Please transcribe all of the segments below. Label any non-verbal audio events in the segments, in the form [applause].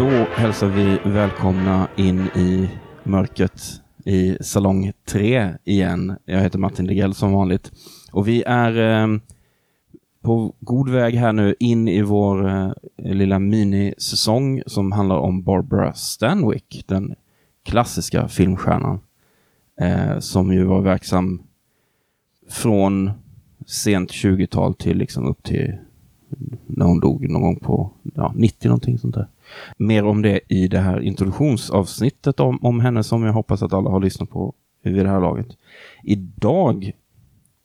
Då hälsar vi välkomna in i mörkret i salong 3 igen. Jag heter Martin Ligell som vanligt. Och vi är eh, på god väg här nu in i vår eh, lilla minisäsong som handlar om Barbara Stanwyck, den klassiska filmstjärnan. Eh, som ju var verksam från sent 20-tal till liksom upp till när hon dog någon gång på ja, 90 någonting sånt där. Mer om det i det här introduktionsavsnittet om, om henne som jag hoppas att alla har lyssnat på vid det här laget. Idag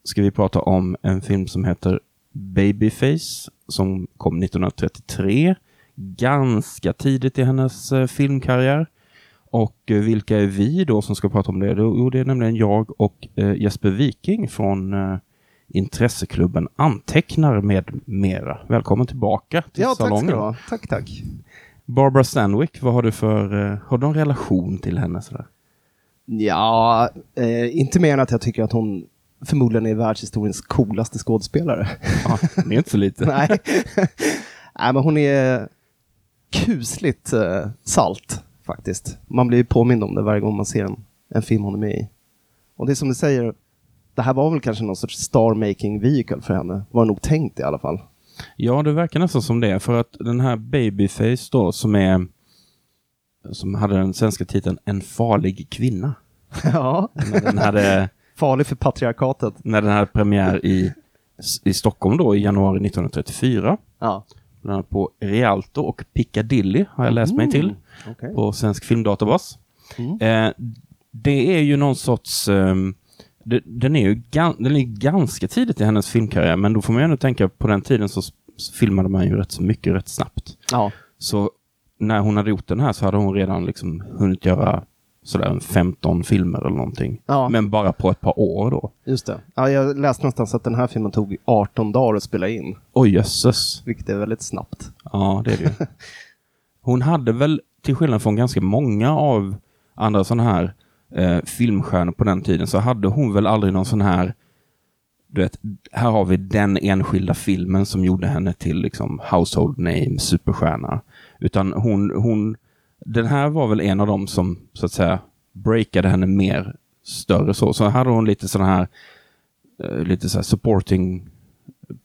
ska vi prata om en film som heter Babyface som kom 1933. Ganska tidigt i hennes eh, filmkarriär. Och eh, vilka är vi då som ska prata om det? Jo, det är nämligen jag och eh, Jesper Viking från intresseklubben Antecknar med mera. Välkommen tillbaka till ja, salongen. Tack, tack. Barbara Stanwyck, vad har du för, eh, har du någon relation till henne? Sådär? Ja, eh, inte mer än att jag tycker att hon förmodligen är världshistoriens coolaste skådespelare. Ja, det är inte så lite. [laughs] Nej. Nej, men hon är kusligt eh, salt faktiskt. Man blir påmind om det varje gång man ser en, en film hon är med i. Och det är som du säger, det här var väl kanske någon sorts star-making vehicle för henne. Var det nog tänkt i alla fall. Ja, det verkar nästan som det. För att den här Babyface då, som är som hade den svenska titeln En farlig kvinna. [laughs] ja, När den hade, [laughs] farlig för patriarkatet. när den hade premiär i, i Stockholm då i januari 1934. Ja. Den hade på Rialto och Piccadilly har jag läst mig till. Okej. på Svensk Filmdatabas. Mm. Eh, det är ju någon sorts... ehm, det, den är ju gan, den är ganska tidigt i hennes filmkarriär, men då får man ju ändå tänka på den tiden så filmade man ju rätt så mycket rätt snabbt. Ja. Så när hon hade gjort den här så hade hon redan liksom hunnit göra sådär en 15 filmer eller någonting. Ja. Men bara på ett par år då. Just det. Ja, jag läste någonstans att den här filmen tog 18 dagar att spela in, Oj jösses. vilket är väldigt snabbt. Ja, det är det ju. [laughs] Hon hade väl, till skillnad från ganska många av andra sådana här eh, filmstjärnor på den tiden, så hade hon väl aldrig någon sån här, du vet, här har vi den enskilda filmen som gjorde henne till liksom household name, superstjärna. Utan hon, hon, den här var väl en av dem som, så att säga, breakade henne mer större så. Så hade hon lite sådana här, eh, lite så här supporting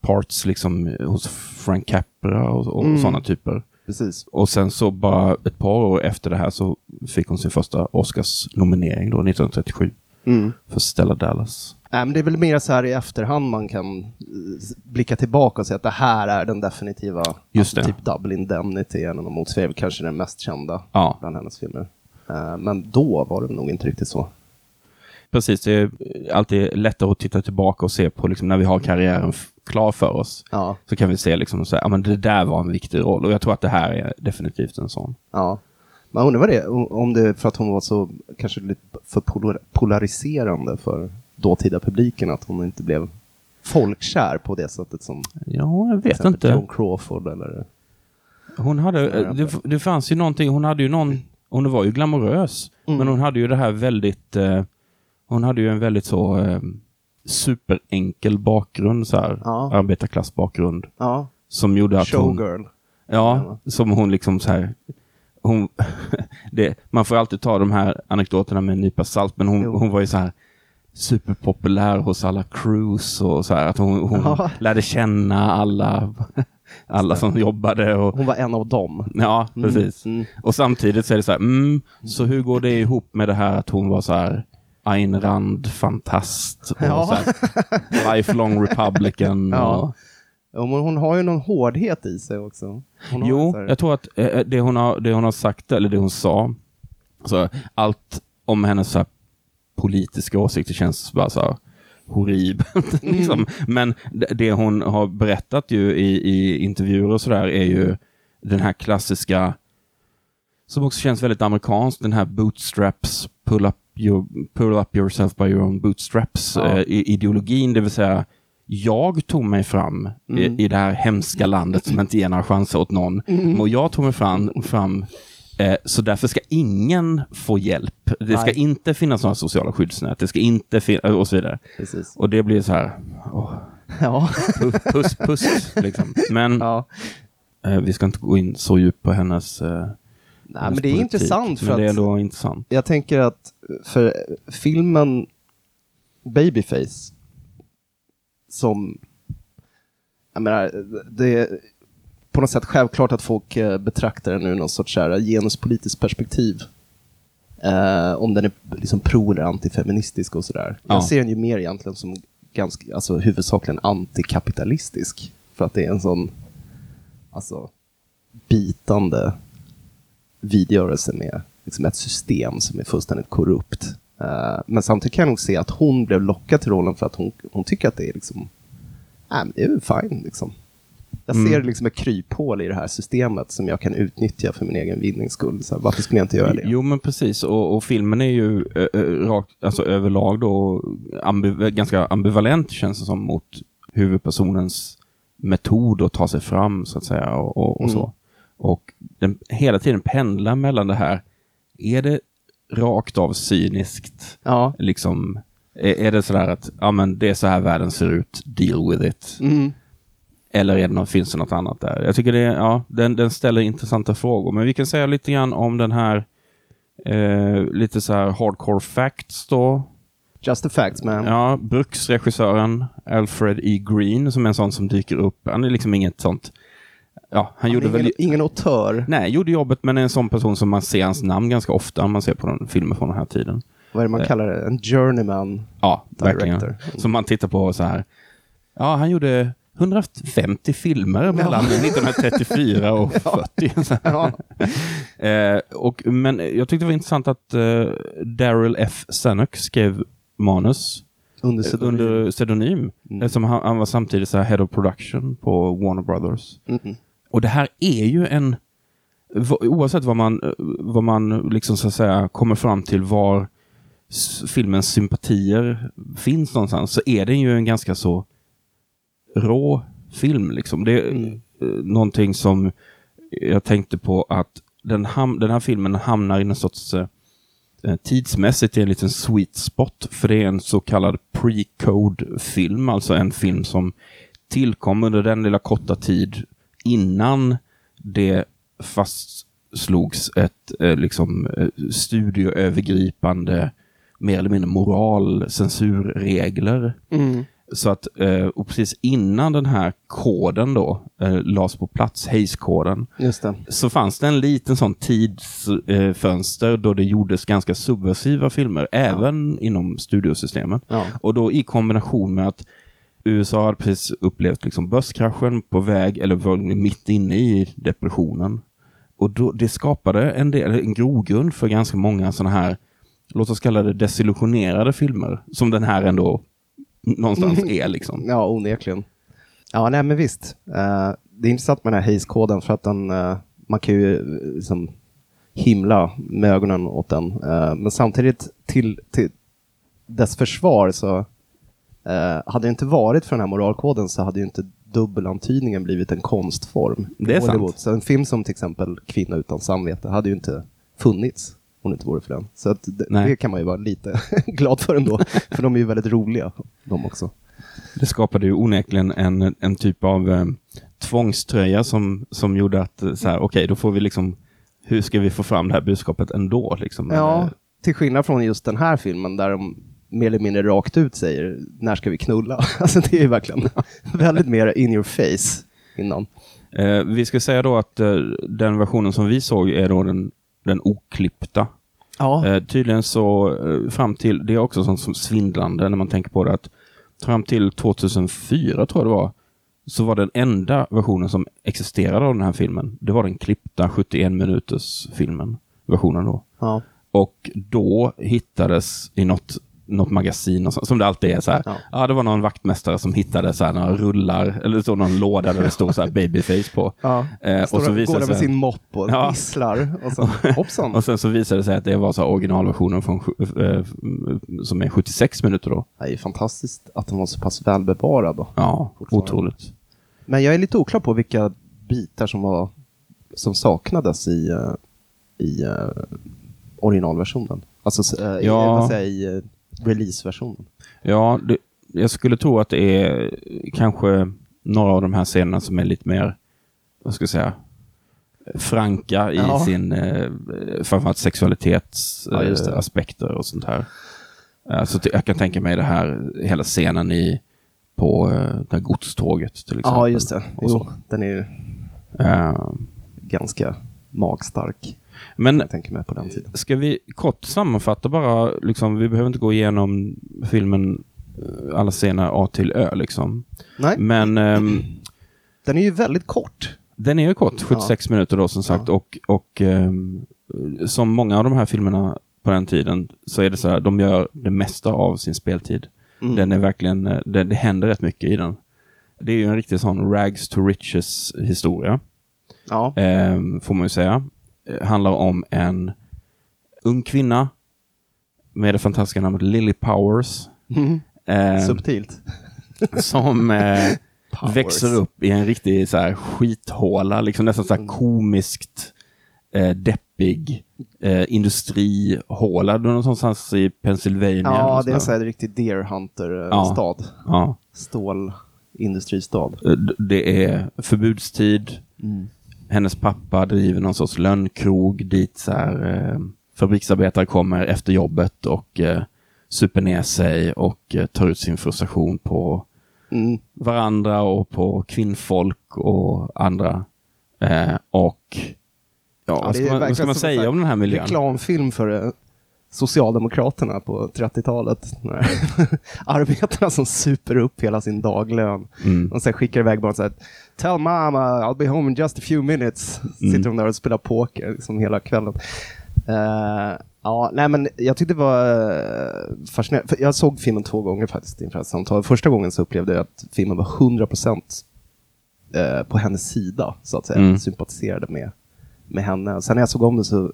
parts liksom hos Frank Capra och, och Mm. sådana typer. Precis. Och sen så bara ett par år efter det här så fick hon sin första Oscars-nominering då 1937 Mm. för Stella Dallas. Nej, men det är väl mer så här i efterhand man kan eh, blicka tillbaka och säga att det här är den definitiva, Just alltså typ Double Indemnity eller något motsvarande, kanske den mest kända Ja, bland hennes filmer. Eh, Men då var det nog inte riktigt så. precis. Det är alltid lättare att titta tillbaka och se på liksom, när vi har karriären klar för oss. Ja, Så kan vi se liksom så här, ja men det där var en viktig roll och jag tror att det här är definitivt en sån. ja. Men undrar vad det är, om det är för att hon var så kanske lite för polar- polariserande för dåtida publiken, att hon inte blev folkkär på det sättet som Ja, jag vet inte. Joan Crawford eller... Hon hade, det, det fanns ju någonting, hon hade ju någon, hon var ju glamorös, Mm. men hon hade ju det här väldigt, eh, hon hade ju en väldigt så eh, superenkel bakgrund, så här, Ja. arbetarklassbakgrund, Ja, som gjorde att hon, showgirl. ja, som hon liksom så här, hon, [laughs] det, man får alltid ta de här anekdoterna med en nypa salt, men hon, Jo. hon var ju så här superpopulär hos alla crews och så här, att hon, hon Ja. lärde känna alla, alla som jobbade och Hon var en av dem. Ja, Mm, precis. mm. Och samtidigt så är det så här, mm, så hur går det ihop med det här att hon var så här Ayn Rand-fantast Ja. lifelong republican. [laughs] Ja. Och, hon har ju någon hårdhet i sig också. Jo, här- jag tror att eh, det hon, har, det hon har sagt, eller det hon sa, så allt om hennes så här, politiska åsikter känns bara så här horribelt. [laughs] Mm. liksom. Men det, hon har berättat ju i, i intervjuer och sådär är ju den här klassiska som också känns väldigt amerikanskt, den här bootstraps, pull up, your, pull up yourself by your own bootstraps Ja. eh, ideologin, det vill säga jag tog mig fram Mm. i, i det här hemska landet som inte ger några chanser åt någon. Mm. Och jag tog mig fram, fram eh, så därför ska ingen få hjälp. Det ska Nej. inte finnas några sociala skyddsnät, det ska inte finnas, och så vidare. Precis. Och det blir så här, åh, [laughs] Ja. pu- puss, puss, liksom. Men ja. Eh, vi ska inte gå in så djupt på hennes eh, Nej, men det är intressant för men det är ändå intressant. Jag tänker att för filmen Babyface som, jag menar, det är på något sätt självklart att folk eh, betraktar den ur någon sorts så här genuspolitiskt perspektiv. Eh, om den är liksom pro eller antifeministisk och sådär. Ja. Jag ser den ju mer egentligen som ganska, alltså huvudsakligen antikapitalistisk. För att det är en sån, alltså, bitande vidgörelse med liksom ett system som är fullständigt korrupt. Eh, men samtidigt kan jag nog se att hon blev lockad till rollen för att hon, hon tycker att det är liksom, men det är väl fine liksom. Jag Mm. ser liksom ett kryphål i det här systemet som jag kan utnyttja för min egen vinnings skull. Så här, varför skulle jag inte göra det? Jo, men precis. Och, och filmen är ju ö, rakt, alltså överlag då ambiv ganska ambivalent känns det som mot huvudpersonens metod att ta sig fram så att säga och, och, och Mm. Och den hela tiden pendlar mellan det här. Är det rakt av cyniskt? Ja. Liksom, är, är det sådär att ja, men det är så här världen ser ut, deal with it? Mm. Eller är det något, finns det något annat där? Jag tycker det, ja, den, den ställer intressanta frågor. Men vi kan säga lite grann om den här, eh, lite så här hardcore facts då. Just the facts man. Ja, bruksregissören Alfred E. Green, som är en sån som dyker upp. Han är liksom inget sånt, ja, han gjorde ingen, väl... ingen auteur. Nej, gjorde jobbet, men är en sån person som man ser hans namn ganska ofta om man ser på den filmer från den här tiden. Vad är det man Eh. kallar det? En journeyman. Ja, Director. verkligen. Mm. Som man tittar på så här. Ja, han gjorde 150 filmer mellan 1934 och 40. Så här. Ja. Eh, och, men jag tyckte det var intressant att eh, Daryl F. Zanuck skrev manus Under eh, pseudonym. under pseudonym. Mm. Eftersom han, han var samtidigt så här head of production på Warner Brothers. Mm-mm. Och det här är ju en... Oavsett vad man, vad man liksom så att säga kommer fram till var filmens sympatier finns någonstans, så är den ju en ganska så rå film. Liksom. Det är Mm. eh, någonting som jag tänkte på att den, ham- den här filmen hamnar i en sorts eh, eh, tidsmässigt i en liten sweet spot, för det är en så kallad pre-code-film, alltså en film som tillkom under den lilla korta tid innan det fastslogs ett eh, liksom, eh, studioövergripande, mer eller mindre moral, censurregler. Mm. Så att, eh, och precis innan den här koden då eh, lades på plats, Hayes-koden, så fanns det en liten sån tidsfönster då det gjordes ganska subversiva filmer, även inom studiosystemet. Ja. Och då i kombination med att USA hade precis upplevt liksom börskraschen på väg, eller var mitt inne i depressionen. Och då, det skapade en, del, en grogrund för ganska många sådana här, låt oss kalla det desillusionerade filmer, som den här ändå någonstans är. Liksom. Ja, onekligen. Ja, nej men visst. Eh, det är intressant med den här Hayes-koden för att den, eh, man kan ju eh, liksom himla med ögonen åt den. Eh, men samtidigt till, till dess försvar så eh, hade det inte varit för den här moralkoden så hade ju inte dubbelantydningen blivit en konstform. Det är sant. Så en film som till exempel Kvinna utan samvete hade ju inte funnits om det inte vore för den. Så att det, Nej. det kan man ju vara lite [laughs] glad för ändå. [laughs] för de är ju väldigt roliga, de också. Det skapade ju onekligen en, en typ av eh, tvångströja som, som gjorde att, eh, så här, okej, då får vi liksom, hur ska vi få fram det här budskapet ändå? Liksom? Ja, till skillnad från just den här filmen där de mer eller mindre rakt ut säger när ska vi knulla? [laughs] Alltså det är ju verkligen väldigt mer in your face innan. Eh, vi ska säga då att eh, den versionen som vi såg är då den, den oklippta. Ja. Eh, tydligen så eh, fram till, det är också sånt som svindlande när man tänker på det, att fram till 2004 tror jag det var, så var den enda versionen som existerade av den här filmen, det var den klippta 71 minuters filmen, versionen då. ja. Och då hittades i något, något magasin, och så, som det alltid är så här. Ja. Ja. det var någon vaktmästare som hittade så här några rullar, eller så någon låda där det stod så här [laughs] babyface på. Ja. Eh, och så visade går där med sin mopp och Ja. visslar. Och så, [laughs] hoppsan. och sen så visade det sig att det var så originalversionen från, eh, som är 76 minuter då. Det är fantastiskt att den var så pass välbevarad. Då. Ja, otroligt. Men jag är lite oklar på vilka bitar som, var, som saknades i, eh, i eh, originalversionen. Alltså uh, i, Ja. vad säger, jag, i releaseversionen. Ja, det, jag skulle tro att det är kanske några av de här scenerna som är lite mer, vad ska jag säga, franka i Ja. sin, eh, framförallt Ja, sexualitetsaspekter och sånt här. Så t- jag kan tänka mig det här, hela scenen i, på eh, det här godståget till exempel. Ja, just det. Jo, den är ju Eh, ganska magstark. Men Jag tänker mig på den tiden. Ska vi kort sammanfatta bara, liksom, vi behöver inte gå igenom filmen eh, alla scener A till Ö liksom. Nej, Men ehm, [clears throat] den är ju väldigt kort. den är ju kort, 76 minuter då som sagt. Ja. Och, och ehm, som många av de här filmerna på den tiden så är det så här, de gör det mesta av sin speltid. Mm. Den är verkligen, eh, det, det händer rätt mycket i den. Det är ju en riktig sån rags to riches historia. Ja. Ehm, får man ju säga. Eh, handlar om en ung kvinna med det fantastiska namnet Lily Powers. Mm. ehm, Subtilt. [laughs] som eh, växer upp i en riktig så här, skithåla, liksom nästan så här komiskt eh, deppig eh, industrihåla. Du är någonstans i Pennsylvania. Ja, det är en sån här riktig Deer Hunter-stad. Ja. Ja. Stålindustrisstad. Eh, Det är förbudstid. Mm. Hennes pappa driver någon sorts lönnkrog dit så här, eh, fabriksarbetare kommer efter jobbet och eh, super ner sig och eh, tar ut sin frustration på Mm. varandra och på kvinnfolk och andra. Eh, och ja, vad det ska man, vad ska man säga om den här miljön? Reklamfilm för eh, Socialdemokraterna på 30-talet. När [laughs] Arbetarna som super upp hela sin daglön. Mm. De sen skickar iväg bara så här, Tell mama I'll be home in just a few minutes. Mm. Sitter de där och spelar poker liksom hela kvällen. Eh, ja, nej men jag tyckte det var uh, fascinerande. Jag såg filmen två gånger faktiskt inför samtalet. Första gången så upplevde jag att filmen var 100% uh, på hennes sida, så att säga. Mm. Sympatiserade med, med henne. Sen när jag såg om det så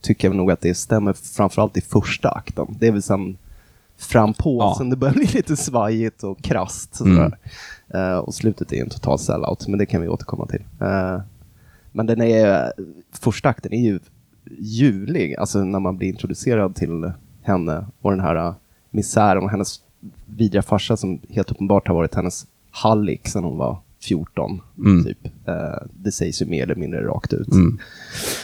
tycker jag nog att det stämmer framförallt i första akten. Det är väl sen fram på, Ja. sen det börjar bli [laughs] lite svajigt och krasst. Mm. Eh, och slutet är en total sellout, men det kan vi återkomma till. Eh, men den är, första akten är ju ljuvlig, alltså när man blir introducerad till henne och den här uh, misären och hennes vidriga farsa som helt uppenbart har varit hennes hallick sedan hon var 14. Mm. Typ. Eh, det sägs ju mer eller mindre rakt ut. Mm.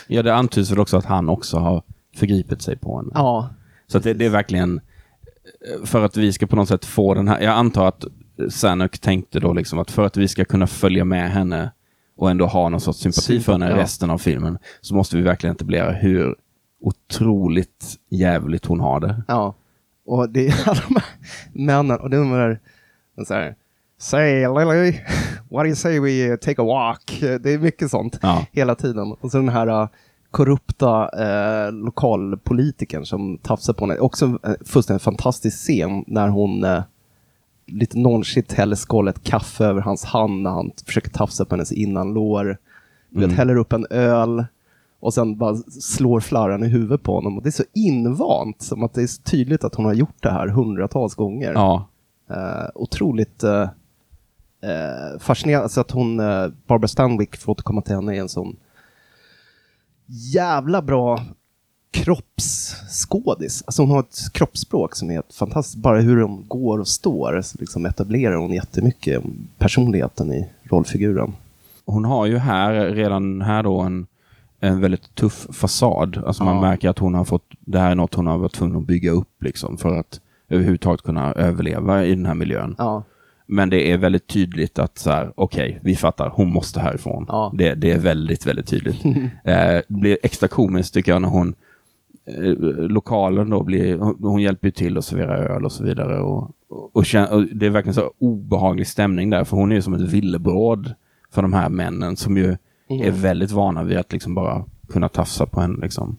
Ja, det antyds väl också att han också har förgripit sig på henne. Ja, Så det, det är verkligen eh, för att vi ska på något sätt få den här, jag antar att Sanuk tänkte då liksom att för att vi ska kunna följa med henne och ändå ha någon sorts sympati för henne Ja. resten av filmen så måste vi verkligen etablera hur otroligt jävligt hon har det. Ja, och det är [laughs] alla de här männen och de är så här, Say Lily, what do you say we take a walk? Det är mycket sånt Ja. hela tiden. Och så den här uh, korrupta uh, lokalpolitikern som tafsar på henne. Också en fullständigt fantastisk scen när hon uh, lite nonchigt häller skålet kaffe över hans hand när han försöker tafsa på hennes innanlår. Du vet, Mm. häller upp en öl och sen bara slår flarran i huvudet på honom. Och det är så invant, som att det är så tydligt att hon har gjort det här hundratals gånger. Ja, Eh, otroligt uh, uh, fascinerande. Så att hon, uh, Barbara Stanwyck, för att återkomma till henne, är en sån jävla bra kroppsskådis. Alltså hon har ett kroppsspråk som är fantastiskt. Bara hur hon går och står så liksom etablerar hon jättemycket personligheten i rollfiguren. hon har ju här, redan här då en, en väldigt tuff fasad. Alltså man Ja. märker att hon har fått, det här är något hon har varit tvungen att bygga upp liksom för att överhuvudtaget kunna överleva i den här miljön. Ja, Men det är väldigt tydligt att så här, okej, vi fattar, hon måste härifrån. Ja. Det, det är väldigt, väldigt tydligt. [laughs] eh, det blir extra komiskt tycker jag när hon, eh, lokalen då blir, hon, hon hjälper ju till att servera öl och så vidare. Och, och, och, och det är verkligen så obehaglig stämning där, för hon är ju som ett villebråd för de här männen som ju är väldigt vana vid att liksom bara kunna tafsa på henne. Liksom.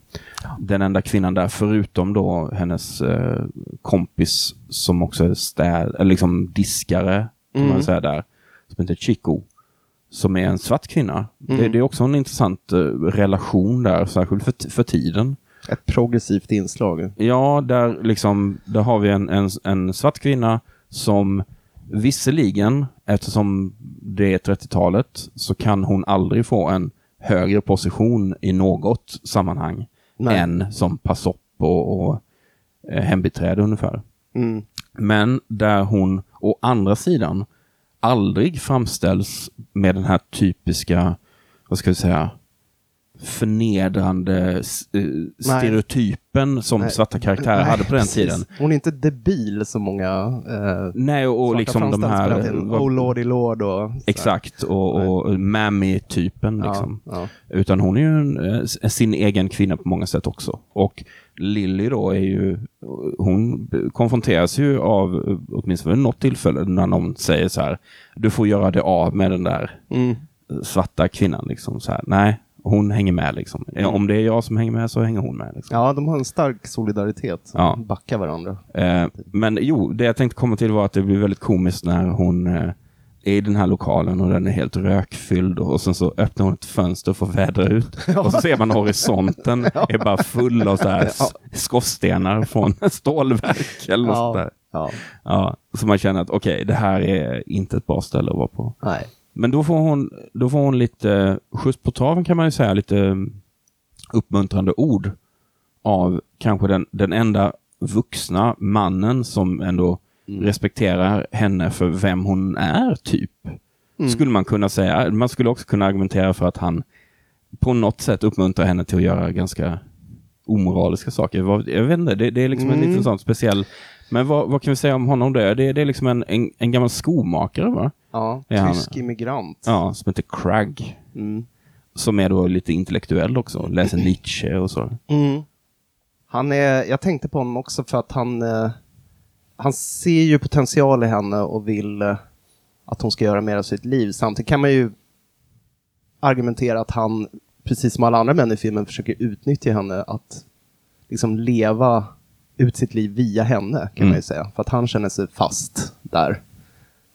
Den enda kvinnan där, förutom då hennes eh, kompis som också är städ, eller liksom diskare, kan Mm. man säga där, som heter Chico, som är en svart kvinna. Mm. Det, det är också en intressant eh, relation där, särskilt för, för tiden. ett progressivt inslag. Ja, där, liksom, där har vi en, en, en svart kvinna som visserligen, eftersom det är 30-talet, så kan hon aldrig få en högre position i något sammanhang Nej. än som passopp och, och eh, hembiträde ungefär. Mm. Men där hon å andra sidan aldrig framställs med den här typiska vad ska vi säga, förnedrande eh, stereotypen som Nej. svarta karaktärer Nej, hade på den precis. tiden. Hon är inte debil som många eh, Nej, och, och liksom de här... Oh lordy lord och... Exakt, och, och Mammy-typen liksom. Ja. Utan hon är ju en, eh, sin egen kvinna på många sätt också. Och Lily då är ju, hon konfronteras ju av, eh, åtminstone något tillfälle, när någon säger så här, du får göra det av med den där Mm. svarta kvinnan. Liksom, så här. Nej, hon hänger med. Liksom. Om det är jag som hänger med så hänger hon med. Liksom. ja, de har en stark solidaritet. Ja. Backar varandra. Eh, men jo, det jag tänkte komma till var att det blir väldigt komiskt när hon eh, är i den här lokalen och den är helt rökfylld och sen så öppnar hon ett fönster för att vädra ut. [laughs] Och så ser man horisonten [laughs] är bara full av så här [laughs] s- skorstenar från stålverk eller något sånt där. ja. Ja, så man känner att okej, det här är inte ett bra ställe att vara på. Nej. Men då får hon, då får hon lite skjuts på traven kan man ju säga, lite mm, uppmuntrande ord av kanske den, den enda vuxna mannen som ändå respekterar henne för vem hon är, typ. Skulle man kunna säga. Man skulle också kunna argumentera för att han på något sätt uppmuntrar henne till att göra ganska omoraliska saker. Jag vet inte, det, det är liksom en Mm. liten sån speciell... Men vad, vad kan vi säga om honom då? Det, det är liksom en, en, en gammal skomakare, va? Ja, Är han- tysk immigrant. Ja, som heter Cragg. Mm. Som är då lite intellektuell också. Läser Nietzsche och så. Mm. Han är, jag tänkte på honom också för att han, eh, han ser ju potential i henne och vill eh, att hon ska göra mer av sitt liv. Samtidigt kan man ju argumentera att han, precis som alla andra män i filmen, försöker utnyttja henne att liksom leva ut sitt liv via henne, kan Mm. man ju säga. För att han känner sig fast där.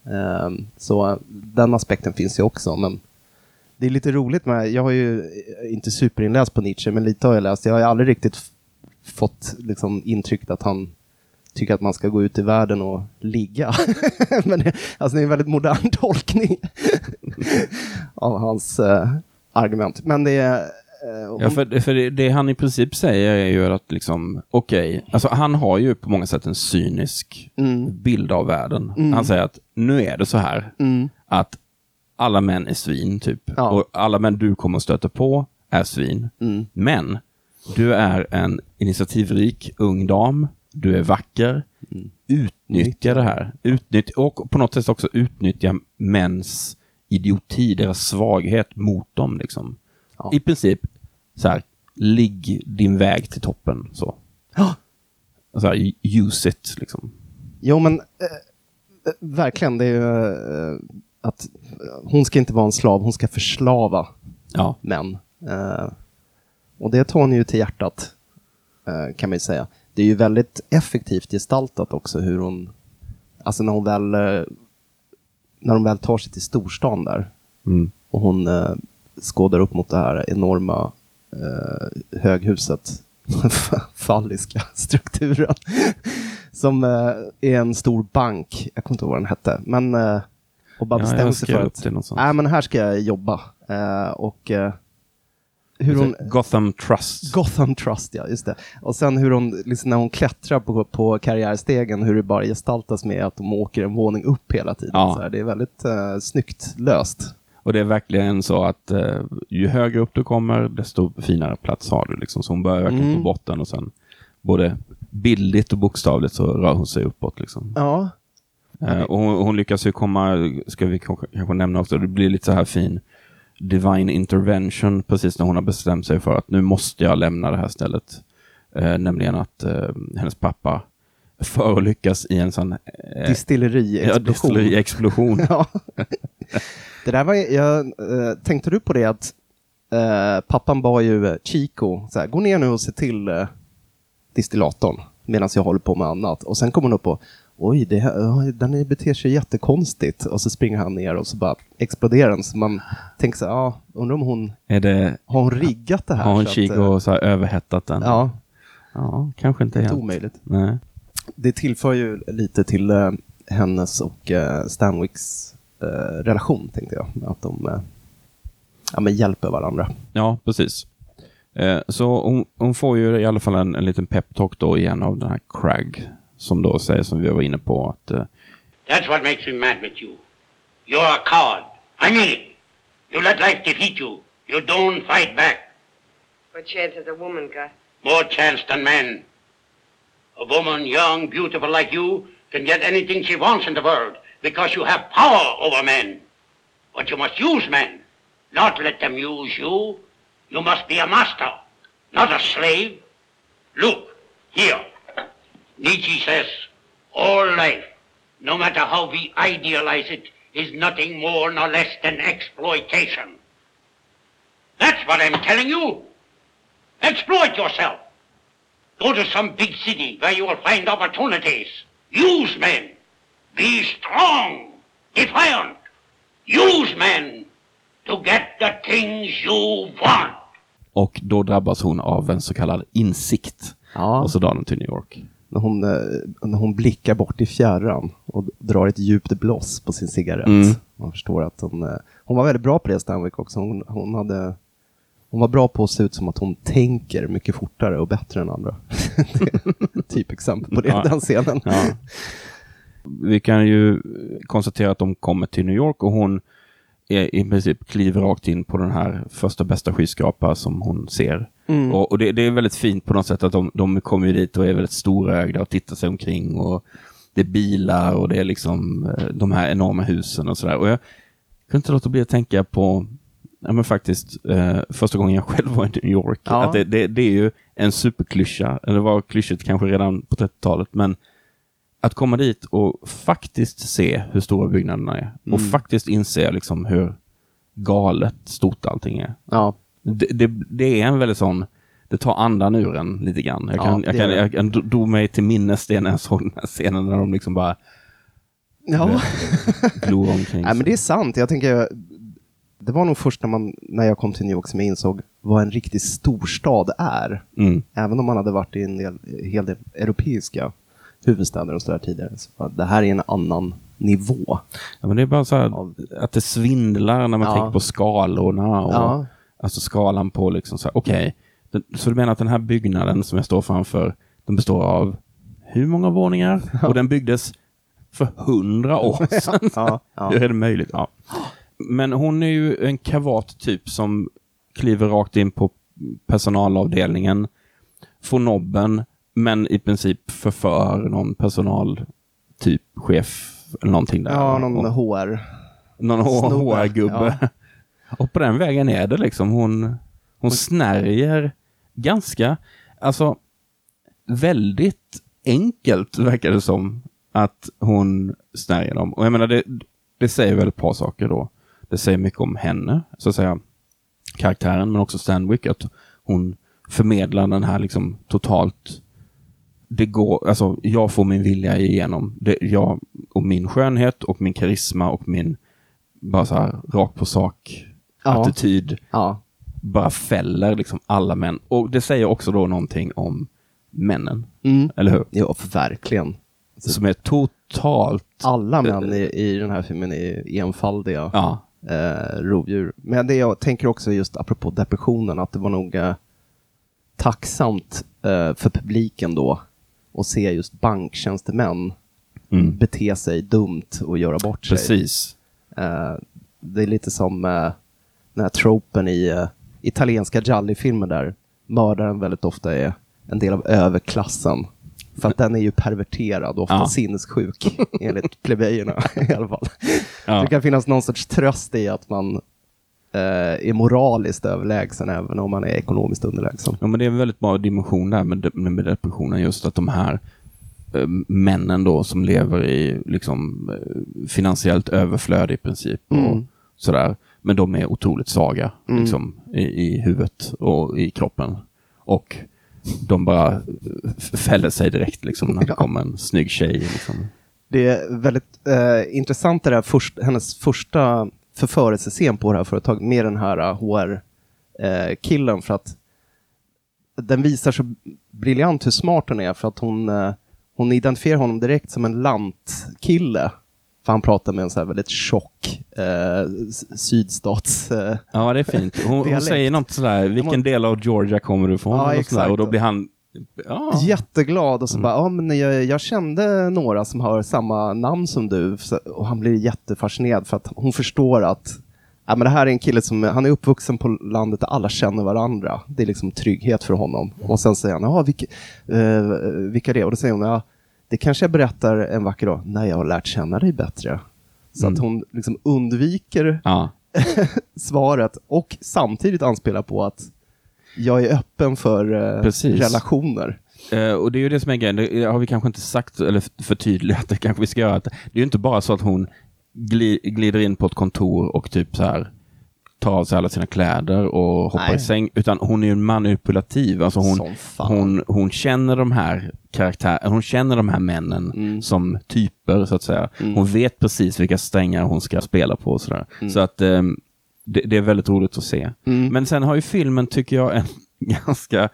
Ehm, så den aspekten finns ju också, men det är lite roligt med, jag har ju eh, inte superinläst på Nietzsche, men lite har jag läst. Jag har ju aldrig riktigt fått liksom, intrycket att han tycker att man ska gå ut i världen och ligga. [laughs] men det, alltså, det är en väldigt modern [laughs] tolkning [laughs] av hans eh, argument. Men det är... eh, hon- Ja, för, för det, det han i princip säger är ju att liksom, okej, alltså han har ju på många sätt en cynisk Mm. bild av världen. Han säger att nu är det så här Mm. att alla män är svin, typ. Ja. Och alla män du kommer stöta på är svin. Mm. Men du är en initiativrik ung dam. Du är vacker. Mm. Utnyttja det här. Utnyttja, och på något sätt också utnyttja mäns idioti, deras svaghet mot dem. Liksom. Ja. I princip, så här, ligg din väg till toppen. Så. Ja. Så här, use it, liksom. Jo, men eh, eh, verkligen. Det är ju eh, att hon ska inte vara en slav, hon ska förslava Ja. män. Eh, och det tar hon ju till hjärtat, eh, kan man ju säga. Det är ju väldigt effektivt gestaltat också hur hon, alltså när hon väl, eh, när hon väl tar sig till storstan där Mm. och hon skådar upp mot det här enorma eh, höghuset, [laughs] falliska strukturen, som eh, är en stor bank, jag kommer inte ihåg vad den hette, men eh, och bara Ja, bestämmer jag sig för att. Nej, men här ska jag jobba. Eh, och eh, hur hon... Gotham Trust. Gotham Trust, ja, just det. Och sen hur hon, liksom när hon klättrar på, på karriärstegen, hur det bara gestaltas med att de åker en våning upp hela tiden. Ja. Så här, det är väldigt eh, snyggt löst. Och det är verkligen så att eh, ju högre upp du kommer, desto finare plats har du. Liksom. Så hon börjar verkligen Mm. på botten och sen både bildligt och bokstavligt så rör hon sig uppåt. Liksom. Ja. Eh, och hon, hon lyckas ju komma, ska vi kanske, kanske nämna också, det blir lite så här fin divine intervention precis när hon har bestämt sig för att nu måste jag lämna det här stället. Eh, nämligen att eh, hennes pappa förolyckas i en sån eh, Distilleri-explosion. ja, distilleriexplosion. [laughs] Ja. [laughs] det där var, jag, eh, tänkte du på det att eh, pappan bad ju eh, Chico, så här, gå ner nu och se till eh, distillatorn medan jag håller på med annat. Och sen kommer hon upp och oj, det här, den beter sig jättekonstigt. Och så springer han ner och så bara exploderar den. Så man tänker så här, ja, undrar om hon, det, har hon riggat det här? har hon Chico eh, så här överhettat den? Ja, Ja, kanske inte helt. omöjligt. Nej. Det tillför ju lite till eh, hennes och eh, Stanwicks relation, tänkte jag. Att de eh, ja, men hjälper varandra. Ja, precis. Eh, så hon, hon får ju i alla fall en, en liten peptalk då igen av den här Crag. Som då säger, som vi var inne på, att eh, That's what makes me mad with you. You're a coward. I mean it. You let life defeat you. You don't fight back. What chance has a woman got? More chance than men. A woman, young, beautiful like you, can get anything she wants in the world because you have power over men. But you must use men, not let them use you. You must be a master, not a slave. Look, here. Nietzsche says, all life, no matter how we idealize it, is nothing more nor less than exploitation. That's what I'm telling you. Exploit yourself. Go to some big city where you will find opportunities. Use men. Be strong, defiant. Use men to get the things you want. Och då drabbas hon av en så kallad insikt. Ja. Och så drar hon till New York. När hon, eh, när hon blickar bort i fjärran och drar ett djupt bloss på sin cigarett. Mm. Man förstår att hon, eh, hon var väldigt bra på det Stanwyck också. Hon, hon, hade, hon var bra på att se ut som att hon tänker mycket fortare och bättre än andra. [laughs] det är ett typexempel på det, Ja. den scenen. Ja. Vi kan ju konstatera att de kommer till New York och hon är i princip kliver rakt in på den här första bästa skyskrapa som hon ser. Mm. Och, och det, det är väldigt fint på något sätt att de, de kommer ju dit och är väldigt storögda och tittar sig omkring och det är bilar och det är liksom eh, de här enorma husen och sådär. Och jag kunde inte låta bli att tänka på Ja, men faktiskt, eh, första gången jag [laughs] själv var i New York. Ja. Att det, det, det är ju en superklyscha, eller det var klyschigt kanske redan på 30-talet, men att komma dit och faktiskt se hur stora byggnaderna är. Och Mm. faktiskt inse liksom hur galet stort allting är. Ja. Det, det, det är en väldigt sån, det tar andan ur en lite grann. Jag Ja, kan, det jag, kan, jag, jag drog mig till minnes det när jag såg den här scenen när de liksom bara ja. [laughs] glor omkring. Nej, men det är sant. Jag tänker, det var nog först när, man, när jag kom till New York som jag insåg vad en riktig storstad är. Mm. Även om man hade varit i en del, hel del europeiska huvudstäder och sådär tidigare. Så det här är en annan nivå. Ja, men det är bara så här att det svindlar när man Ja. tänker på skalorna. Och, Ja. Alltså skalan på liksom så här, okej. Den- Så du menar att den här byggnaden som jag står framför, den består av hur många våningar? Och den byggdes för hundra år [laughs] sedan. Ja, ja. Hur är det möjligt? Ja. Men hon är ju en kavat typ som kliver rakt in på personalavdelningen, får nobben, men i princip förför någon personal, typ chef eller någonting där. Ja, någon Och- HR. någon. HR-gubbe. [laughs] Och på den vägen är det liksom. Hon, hon snärjer ganska, alltså väldigt enkelt verkar det som att hon snärjer dem. Och jag menar, det, det säger väl ett par saker då. Det säger mycket om henne, så att säga, karaktären, men också Stanwyck, att hon förmedlar den här liksom totalt det går, alltså jag får min vilja igenom. Det, jag och min skönhet och min karisma och min bara så här rakt på sak Ja. attityd Ja. bara fäller liksom alla män. Och det säger också då någonting om männen, Mm. eller hur? Ja, verkligen. Som är totalt, Alla män i, i den här filmen är enfaldiga ja, eh, rovdjur. Men det jag tänker också just apropå depressionen, att det var nog eh, tacksamt eh, för publiken då att se just banktjänstemän mm, bete sig dumt och göra bort sig. precis. Eh, det är lite som eh, den här tropen i eh, italienska Gialli-filmer där mördaren väldigt ofta är en del av överklassen. För att den är ju perverterad och ofta Ja. sinnessjuk, [laughs] enligt plebejerna i alla fall. Ja. Det kan finnas någon sorts tröst i att man är moraliskt överlägsen även om man är ekonomiskt underlägsen. Ja, men det är en väldigt bra dimension där med, med depressionen, just att de här eh, männen då som lever i liksom eh, finansiellt överflöd i princip och Mm. sådär. Men de är otroligt svaga Mm. liksom, i, i huvudet och i kroppen. Och de bara eh, fäller sig direkt liksom, när det kommer en snygg tjej. Liksom. Det är väldigt eh, intressant det där först, hennes första förförelsescen på det här företaget med den här eh, HR-killen för att den visar så briljant hur smart hon är för att hon, eh, hon identifierar honom direkt som en lantkille. För han pratar med en så här väldigt tjock eh, sydstats... Eh, Ja, det är fint. Hon, hon säger något sådär, vilken del av Georgia kommer du ifrån? Ja, och, sådär, och då blir han... Ja. Jätteglad och så Mm. bara, ja men jag, jag kände några som har samma namn som du. Och han blir jättefascinerad för att hon förstår att Ja, men det här är en kille som han är uppvuxen på landet där alla känner varandra. Det är liksom trygghet för honom. Och sen säger han, ja, vilka, eh, vilka det är? Och då säger hon, ja, det kanske jag berättar en vacker dag när jag har lärt känna dig bättre. Så Mm. att hon liksom undviker Ja. [laughs] svaret och samtidigt anspelar på att jag är öppen för eh, Precis. relationer. Eh, och det är ju det som är grejen, det har vi kanske inte sagt eller förtydligat, det kanske vi ska göra. Att det är ju inte bara så att hon gli, glider in på ett kontor och typ så här tar av sig alla sina kläder och hoppar Nej. i säng, utan hon är ju manipulativ. Alltså hon, hon, hon känner de här karaktärerna, hon känner de här männen Mm. som typer så att säga. Hon vet precis vilka strängar hon ska spela på och sådär. Så att ehm, det, det är väldigt roligt att se. Mm. Men sen har ju filmen, tycker jag, en [laughs] ganska,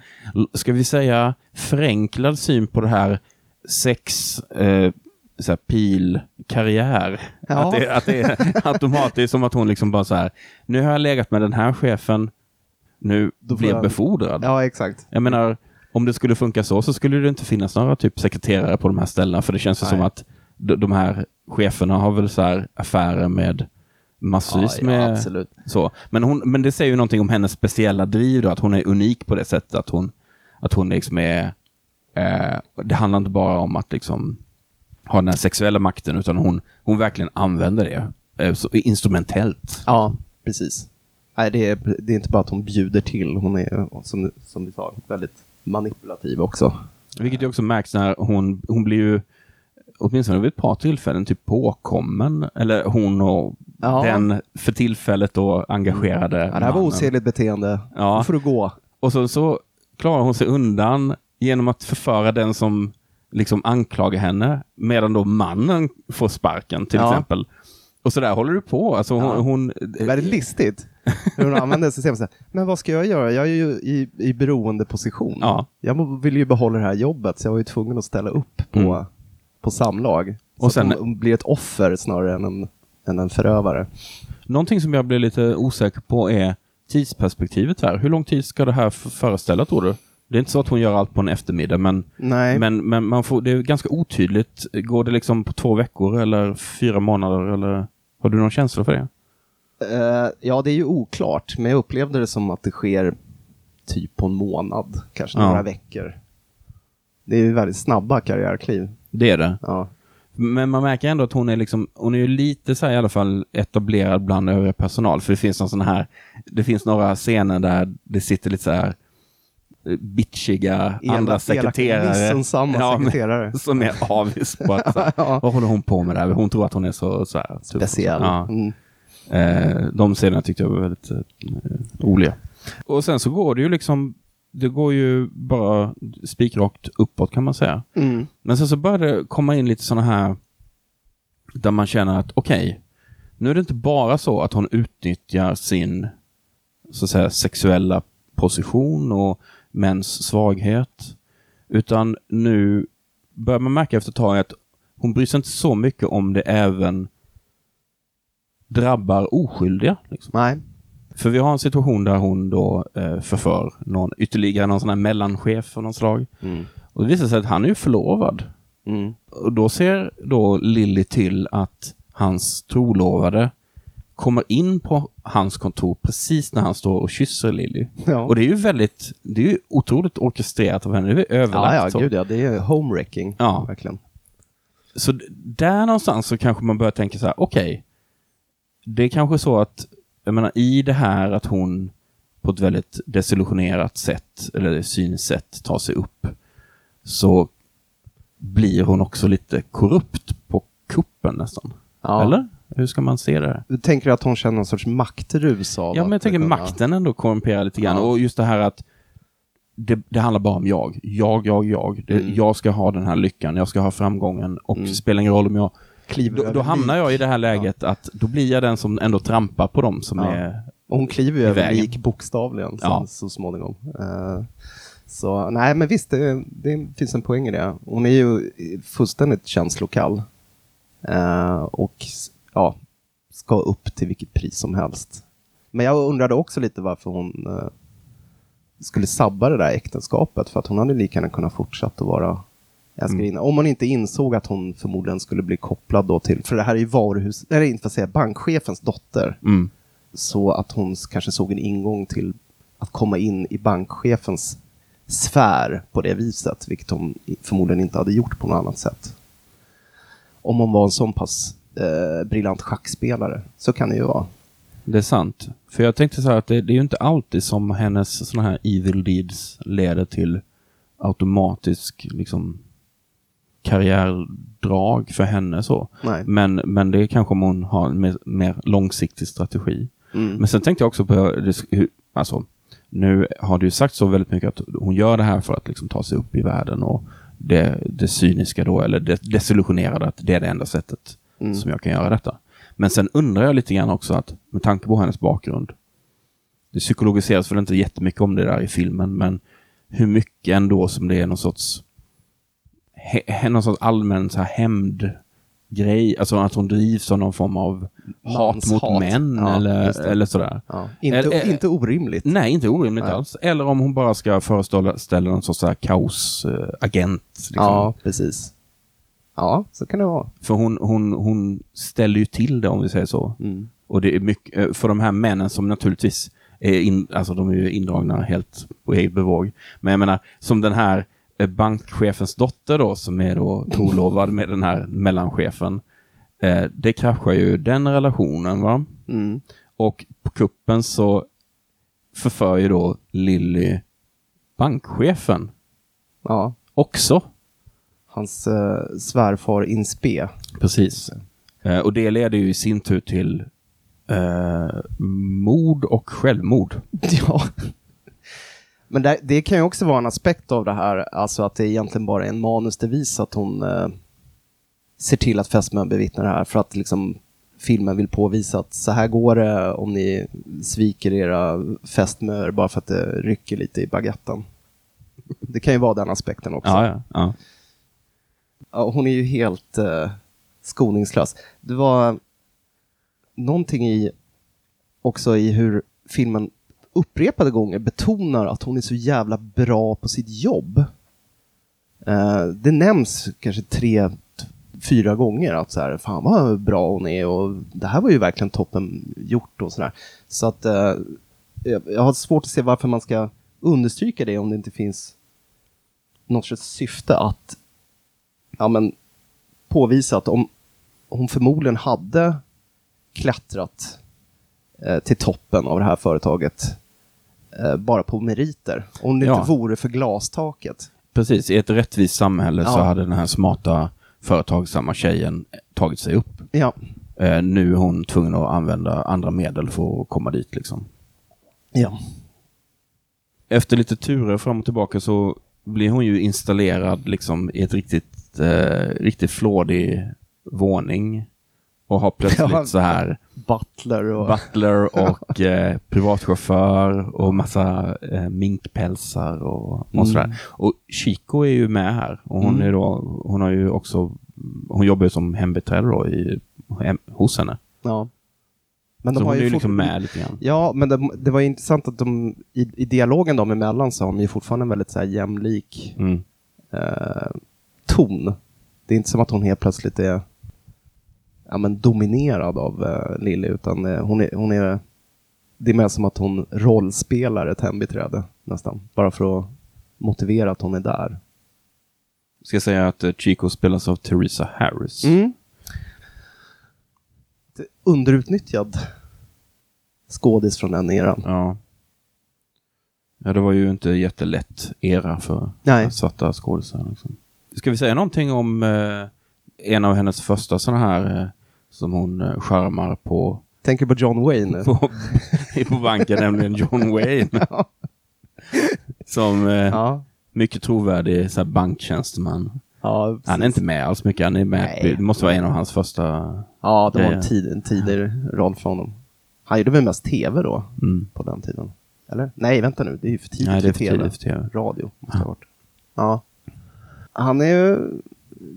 ska vi säga, förenklad syn på det här sex, eh, så här, pil, karriär. Ja. Att, det, att det är [laughs] automatiskt som att hon liksom bara så här, nu har jag legat med den här chefen, nu Då blir jag befordrad. Ja, exakt. Jag menar, om det skulle funka så, så skulle det inte finnas några typ sekreterare på de här ställena, för det känns ju Nej. som att de här cheferna har väl så här affärer med massvis ja, med absolut. så. Men, hon, men det säger ju någonting om hennes speciella driv då, att hon är unik på det sättet att hon, att hon liksom är, eh, det handlar inte bara om att liksom ha den här sexuella makten, utan hon, hon verkligen använder det eh, så, instrumentellt. Ja, precis. Nej, det är, det är inte bara att hon bjuder till, hon är som, som vi sa väldigt manipulativ också. Vilket ju också märks när hon, hon blir ju, åtminstone vid ett par tillfällen, typ påkommen. Eller hon och Ja. den för tillfället då engagerade Ja, det här var mannen. osedligt beteende. Ja. Nu får du gå. Och så, så klarar hon sig undan genom att förföra den som liksom anklagar henne, medan då mannen får sparken till Ja. exempel. Och så där håller du på. Alltså hon, Ja. hon, Väldigt listigt. Hur hon använder systemet. så Men vad ska jag göra? Jag är ju i, i beroendeposition. Ja. Jag vill ju behålla det här jobbet, så jag var ju tvungen att ställa upp på, Mm. På samlag. Och sen- hon blir ett offer snarare än en, än en förövare. Någonting som jag blir lite osäker på är tidsperspektivet här. Hur lång tid ska det här föreställa tror du? Det är inte så att hon gör allt på en eftermiddag, men, Nej. men, men man får, det är ganska otydligt. Går det liksom på två veckor eller fyra månader? Eller, har du någon känsla för det? Eh, ja, det är ju oklart, men jag upplevde det som att det sker typ på en månad, kanske Ja. några veckor. Det är ju väldigt snabba karriärkliv. Det är det. Ja. Men man märker ändå att hon är liksom, hon är ju lite så här i alla fall etablerad bland övriga personal. För det finns någon sån här, det finns några scener där det sitter lite så här eh, bitchiga Elak- andra sekreterare. missunnsamma Ja, men- sekreterare. [laughs] Som är avis på att, här, [laughs] Ja. vad håller hon på med där? Hon tror att hon är så, så här. Speciell. Ja. Mm. Eh, de scenerna tyckte jag var väldigt eh, roliga. Och sen så går det ju liksom, det går ju bara spikrakt uppåt kan man säga. Mm. Men sen så börjar det komma in lite sådana här där man känner att okej, nu är det inte bara så att hon utnyttjar sin så att säga, sexuella position och mäns svaghet. Utan nu börjar man märka efter ett tag att hon bryr sig inte så mycket om det även drabbar oskyldiga. Liksom. Nej. För vi har en situation där hon då eh, förför någon, ytterligare någon sån här mellanchef av någon slag. Mm. Och det visar sig att han är ju förlovad. Mm. Och då ser då Lilly till att hans trolovade kommer in på hans kontor precis när han står och kysser Lilly. Ja. Och det är ju väldigt, det är ju otroligt orkestrerat av henne. Det är överlagt. Ja, ja, gud ja. Det är homewrecking. Ja. Verkligen. Så där någonstans så kanske man börjar tänka så här, okej, det är kanske så att, jag menar i det här att hon på ett väldigt desillusionerat sätt, eller synsätt, tar sig upp, så blir hon också lite korrupt på kuppen nästan. Ja. Eller? Hur ska man se det? Du tänker att hon känner någon sorts maktrus av Ja, men jag tänker kunna- makten ändå korrumperar lite grann. Ja. Och just det här att det, det handlar bara om jag. Jag, jag, jag. Det, Mm. Jag ska ha den här lyckan, jag ska ha framgången och Mm. det spelar ingen roll om jag Kliver Då, då hamnar jag i det här läget att då blir jag den som ändå trampar på dem som Ja. är... Och hon kliver ju över lik bokstavligen Ja. så småningom. Eh, så nej, men visst, det, det finns en poäng i det. Hon är ju fullständigt känslokall. Eh, och ja, ska upp till vilket pris som helst. Men jag undrade också lite varför hon eh, skulle sabba det där äktenskapet. För att hon hade lika gärna kunnat fortsätta att vara älskarinna. Om hon inte insåg att hon förmodligen skulle bli kopplad då till, för det här är ju varuhus, eller inte för att säga, bankchefens dotter. Mm. så att hon kanske såg en ingång till att komma in i bankchefens sfär på det viset, vilket hon förmodligen inte hade gjort på något annat sätt. Om hon var en sån pass eh, briljant schackspelare, så kan det ju vara. Det är sant. För jag tänkte så här att det, det är ju inte alltid som hennes såna här evil deeds leder till automatisk liksom karriärdrag för henne så. Nej. Men, men det är kanske om hon har en mer, mer långsiktig strategi. Mm. Men sen tänkte jag också på, hur- alltså, nu har det ju sagt så väldigt mycket att hon gör det här för att liksom ta sig upp i världen och det, det cyniska då, eller det desillusionerade att det är det enda sättet Mm. som jag kan göra detta. Men sen undrar jag lite grann också att med tanke på hennes bakgrund, det psykologiseras väl inte jättemycket om det där i filmen, men hur mycket ändå som det är någon sorts, he, någon sorts allmän så här hämndgrej, alltså att hon drivs av någon form av hat mot Manshat. män Ja, eller, eller sådär. Ja. Inte, Eller- eh, inte orimligt. Nej, inte orimligt Nej. alls. Eller om hon bara ska föreställa ställa någon sorts så här kaosagent. Liksom. Ja, precis. Ja, så kan det vara. För hon, hon, hon ställer ju till det om vi säger så. Mm. Och det är mycket, eh, för de här männen som naturligtvis är in, alltså de är ju indragna helt på eget bevåg. Men jag menar, som den här eh, bankchefens dotter då, som är då trolovad med den här mellanchefen. Eh, det kraschar ju den relationen va. Mm. Och på kuppen så förför ju då Lilly bankchefen Ja, också. hans eh, svärfar in spe. Precis. Eh, och det leder ju i sin tur till eh, mord och självmord. [laughs] Ja. Men det, det kan ju också vara en aspekt av det här, alltså att det egentligen bara är en manusdevis att hon eh, ser till att fästmön bevittnar det här för att liksom filmen vill påvisa att så här går det om ni sviker era fästmör bara för att det rycker lite i baguetten. Det kan ju vara den aspekten också. Ja, ja. ja. Ja, hon är ju helt eh, skoningslös. Det var någonting i också i hur filmen upprepade gånger betonar att hon är så jävla bra på sitt jobb. Eh, det nämns kanske tre, t- fyra gånger att så här, fan vad bra hon är och det här var ju verkligen toppen gjort och sådär. Så att eh, jag jag har svårt att se varför man ska understryka det om det inte finns något sorts syfte att ja, men, påvisa att om hon förmodligen hade klättrat eh, till toppen av det här företaget eh, bara på meriter. Om det Ja. inte vore för glastaket. Precis, i ett rättvist samhälle så Ja. hade den här smarta företagsamma tjejen tagit sig upp. Ja, Eh, nu är hon tvungen att använda andra medel för att komma dit. Liksom. ja. Efter lite turer fram och tillbaka så blir hon ju installerad liksom, i ett riktigt, eh, riktigt flådig våning. Och har plötsligt Ja. så här Butler och... butler [laughs] och eh, privatchaufför och massa eh, minkpälsar och, och Mm. sådär. Och Chico är ju med här och hon, Mm. är då, hon har ju också, hon jobbar ju som hembiträde då i, hem, hos henne. ja. Men så hon är ju liksom med lite grann. Ja, men det, det var intressant att de i, i dialogen dem emellan så har de ju fortfarande en väldigt så här jämlik Mm. eh, ton. Det är inte som att hon helt plötsligt är ja, men dominerad av eh, Lily, utan eh, hon är, hon är det är mer som att hon rollspelar ett hembiträde nästan. Bara för att motivera att hon är där. Ska jag säga att eh, Chico spelas av Theresa Harris. Mm. Underutnyttjad skådis från den eran. Ja. Ja, det var ju inte jättelätt era för Nej. svarta skådisar. Liksom. Ska vi säga någonting om eh, en av hennes första sådana här eh, som hon eh, charmar på, Tänker på John Wayne? [laughs] på, på banken, nämligen John Wayne. [laughs] Ja. Som eh, ja. mycket trovärdig så här, banktjänsteman. Ja, Han är inte med alls mycket, han är med, Nej. det måste vara en av hans första... Ja, det var en, tid, en tidig roll för honom. Han gjorde väl mest tv då, Mm. på den tiden? Eller? Nej, vänta nu, det är ju för tidigt Nej, det är för tv. tidigt för tv. Radio måste det ha varit. Ja. Han är ju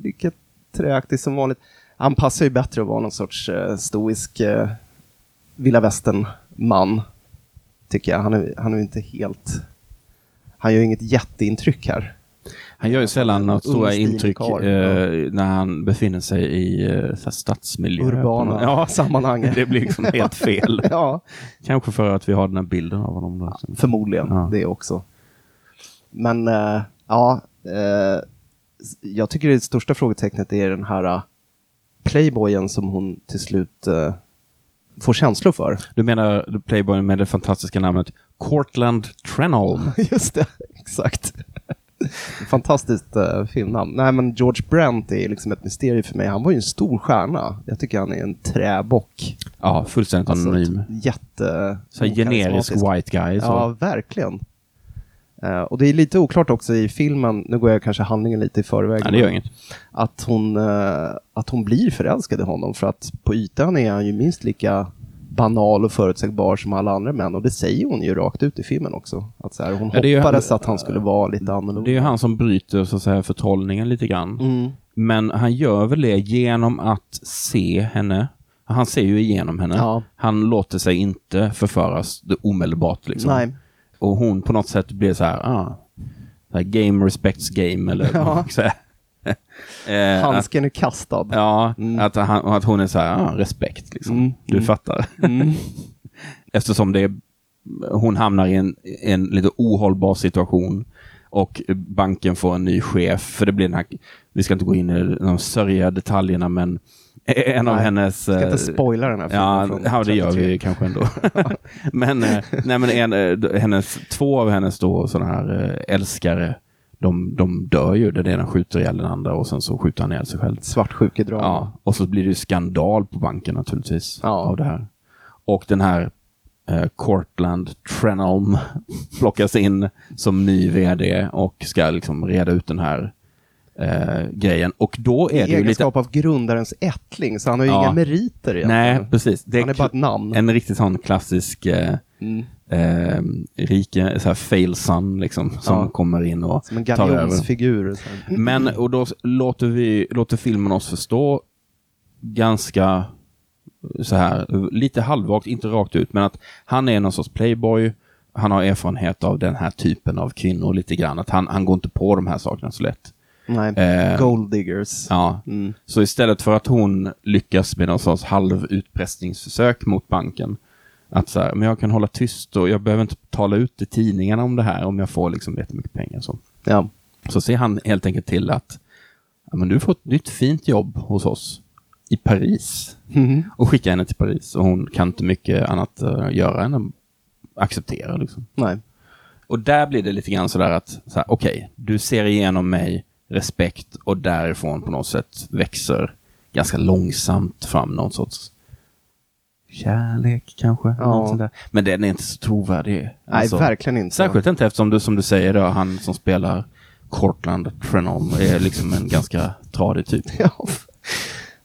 lika träaktig som vanligt. Han passar ju bättre att vara någon sorts eh, stoisk eh, vilda västern-man, tycker jag. Han är, han är inte helt... Han gör inget jätteintryck här. Han gör ju sällan något stora intryck eh, när han befinner sig i eh, stadsmiljö. Urbana [laughs] Ja, sammanhang. [laughs] det blir liksom helt fel. [laughs] ja, Kanske för att vi har den här bilden av honom. Där. förmodligen Ja. det också. Men eh, ja, eh, jag tycker det största frågetecknet är den här uh, playboyen som hon till slut eh, får känslor för. Du menar Playboy med det fantastiska namnet Cortland Trenholm? [laughs] Just det, exakt. Fantastiskt uh, filmnamn. Nej, men George Brent är liksom ett mysterium för mig. Han var ju en stor stjärna. Jag tycker han är en träbock. Ja, fullständigt Alltså, anonym. jätte... Så generisk white guy. Så. Ja, verkligen. Eh, och det är lite oklart också i filmen, nu går jag kanske handlingen lite i förväg, Nej, det gör inget. att, hon, eh, att hon blir förälskad i honom för att på ytan är han ju minst lika banal och förutsägbar som alla andra män och det säger hon ju rakt ut i filmen också. Att så här, hon Ja, hoppades att han skulle vara lite annorlunda. Det är ju han som bryter så att säga, förtrollningen lite grann. Mm. Men han gör väl det genom att se henne. Han ser ju igenom henne. Ja. Han låter sig inte förföras det omedelbart. Liksom. Nej. Och hon på något sätt blir så här, ah, så här game respects game. Eller [laughs] Ja. så här. [laughs] Eh, Handsken är kastad. ja, Mm. att, han, att hon är så här, ah, respekt. Liksom. Mm. Du Mm. fattar. Mm. [laughs] Eftersom det är, hon hamnar i en, en lite ohållbar situation och banken får en ny chef. För det blir den här, vi ska inte gå in i de sörjiga detaljerna, men [laughs] en av Nej, hennes... Ska inte eh, spoila den här filmen Ja, från ja, det gör 33. vi kanske ändå. [laughs] [laughs] men eh, nej, men en, eh, hennes, två av hennes då sådana här älskare, de, de dör ju. Den ena skjuter ihjäl den andra och sen så skjuter han ihjäl sig själv. Svartsjukedrama. Ja, och så blir det skandal på banken naturligtvis Ja. av det här. Och den här eh, Cortland Trenholm plockas in som ny vd och ska liksom reda ut den här eh, grejen. Och då är I det ju lite... av grundarens ättling, så han har ju Ja. inga meriter egentligen. Nej, precis. Det Han är bara ett namn. En riktigt sån klassisk eh, Mm. eh, rike, så här fail son liksom, som Ja. kommer in och Som en tar över. Men, och då låter, vi, låter filmen oss förstå ganska så här, lite halvvagt, inte rakt ut, men att han är någon sorts playboy, han har erfarenhet av den här typen av kvinnor lite grann, att han, han går inte på de här sakerna så lätt. Nej. Eh, Gold diggers. Ja, Mm. så istället för att hon lyckas med någon sorts halvutpressningsförsök mot banken, att så här, men jag kan hålla tyst och jag behöver inte tala ut i tidningarna om det här om jag får liksom jättemycket pengar. Så. Ja. Så ser han helt enkelt till att ja, men du får ett nytt fint jobb hos oss i Paris Mhm. och skickar henne till Paris och hon kan inte mycket annat uh, göra än att acceptera. Liksom. Nej. Och där blir det lite grann sådär att, så här, okej, du ser igenom mig, respekt och därifrån på något sätt växer ganska långsamt fram någon sorts kärlek kanske. Ja. Men den är inte så trovärdig. Nej, Alltså, verkligen inte. Särskilt inte eftersom du, som du säger, då, han som spelar Cortland Trenholm är liksom en ganska tradig typ. [laughs] Ja.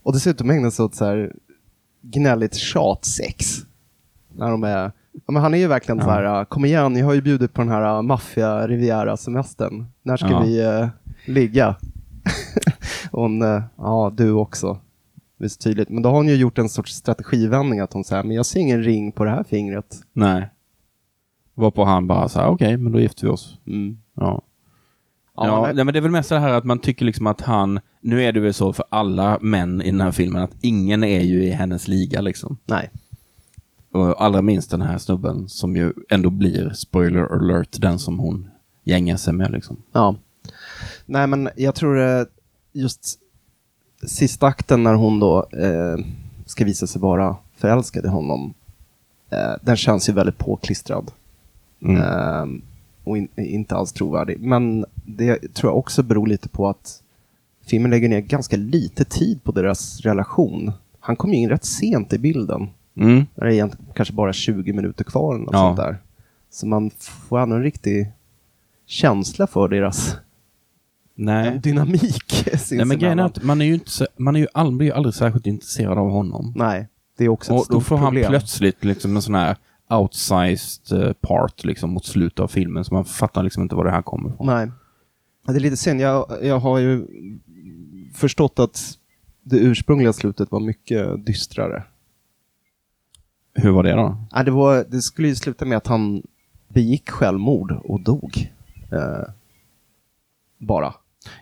Och dessutom ägnar sig åt så här gnälligt tjatsex. När de är... Ja, men han är ju verkligen Ja. så här, kom igen, jag har ju bjudit på den här uh, maffia riviera semestern När ska Ja. vi uh, ligga? [laughs] hon, uh, ja du också. Så tydligt. Men då har hon ju gjort en sorts strategivändning att hon säger, men jag ser ingen ring på det här fingret. Nej. Varpå han bara så här, okej, men då gifter vi oss. Mm. Ja. Ja, Ja, nej. nej, men det är väl mest det här att man tycker liksom att han, nu är det väl så för alla män i den här filmen att ingen är ju i hennes liga liksom. Nej. Och allra minst den här snubben som ju ändå blir, spoiler alert, den som hon gängar sig med liksom. Ja. Nej, men jag tror eh, just sista akten när hon då eh, ska visa sig vara förälskad i honom, eh, den känns ju väldigt påklistrad. Mm. Eh, och in, inte alls trovärdig. Men det tror jag också beror lite på att filmen lägger ner ganska lite tid på deras relation. Han kom ju in rätt sent i bilden. Mm. När det är egentligen kanske bara 20 minuter kvar eller något Ja. sånt där. Så man får ändå en riktig känsla för deras Nej. dynamik [laughs] Nej, men grejen är att man är ju, inte, så- man är ju aldrig, blir ju aldrig särskilt intresserad av honom. Nej, det är också ett Och då stort får han problem. plötsligt liksom en sån här outsized eh, part liksom mot slutet av filmen, så man fattar liksom inte var det här kommer ifrån. Nej. Ja, Det är lite synd. Jag, jag har ju förstått att det ursprungliga slutet var mycket dystrare. Hur var det då? Ja, det, var, det skulle ju sluta med att han begick självmord och dog. Eh, bara.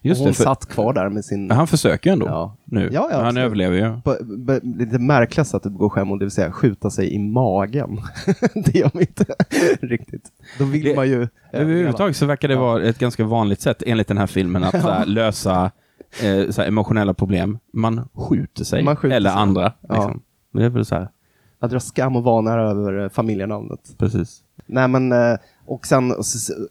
Just och hon det, för, satt kvar där med sin... han försöker ju ändå Ja. nu. Ja, ja, han överlever ju. på, lite märkliga sätt att begå självmord, det vill säga skjuta sig i magen. [laughs] det gör man inte [laughs] riktigt. Då vill Det- man ju... Överhuvudtaget så verkar det vara ett ganska vanligt sätt enligt den här filmen att här, [laughs] lösa eh, här, emotionella problem. Man skjuter sig, Man skjuter eller sig. andra. Liksom. Men det är väl så här, Att dra skam och vanära över eh, familjenamnet. precis. Nej men, eh, och sen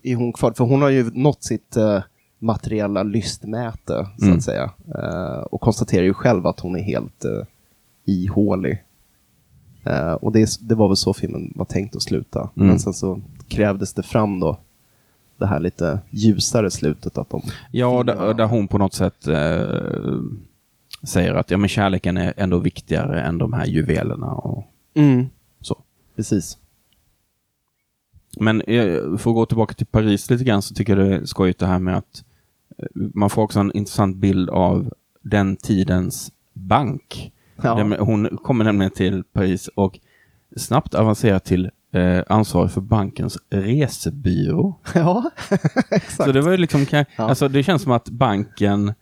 är hon kvar, för hon har ju nått sitt eh, materiella lystmäte, så Mm. att säga. Eh, och konstaterar ju själv att hon är helt eh, ihålig. Eh, och det, det var väl så filmen var tänkt att sluta. Mm. Men sen så krävdes det fram då det här lite ljusare slutet att de... Ja, där, där hon på något sätt eh, säger att ja, men kärleken är ändå viktigare än de här juvelerna och Mm. så. Precis. Men eh, för att gå tillbaka till Paris lite grann så tycker jag det är skojigt det här med att eh, man får också en intressant bild av den tidens bank. Ja. Hon kommer nämligen till Paris och snabbt avancerar till eh, ansvarig för bankens resebyrå. [laughs] Ja, [laughs] exakt. Så det var ju liksom, Ja. alltså det känns som att banken,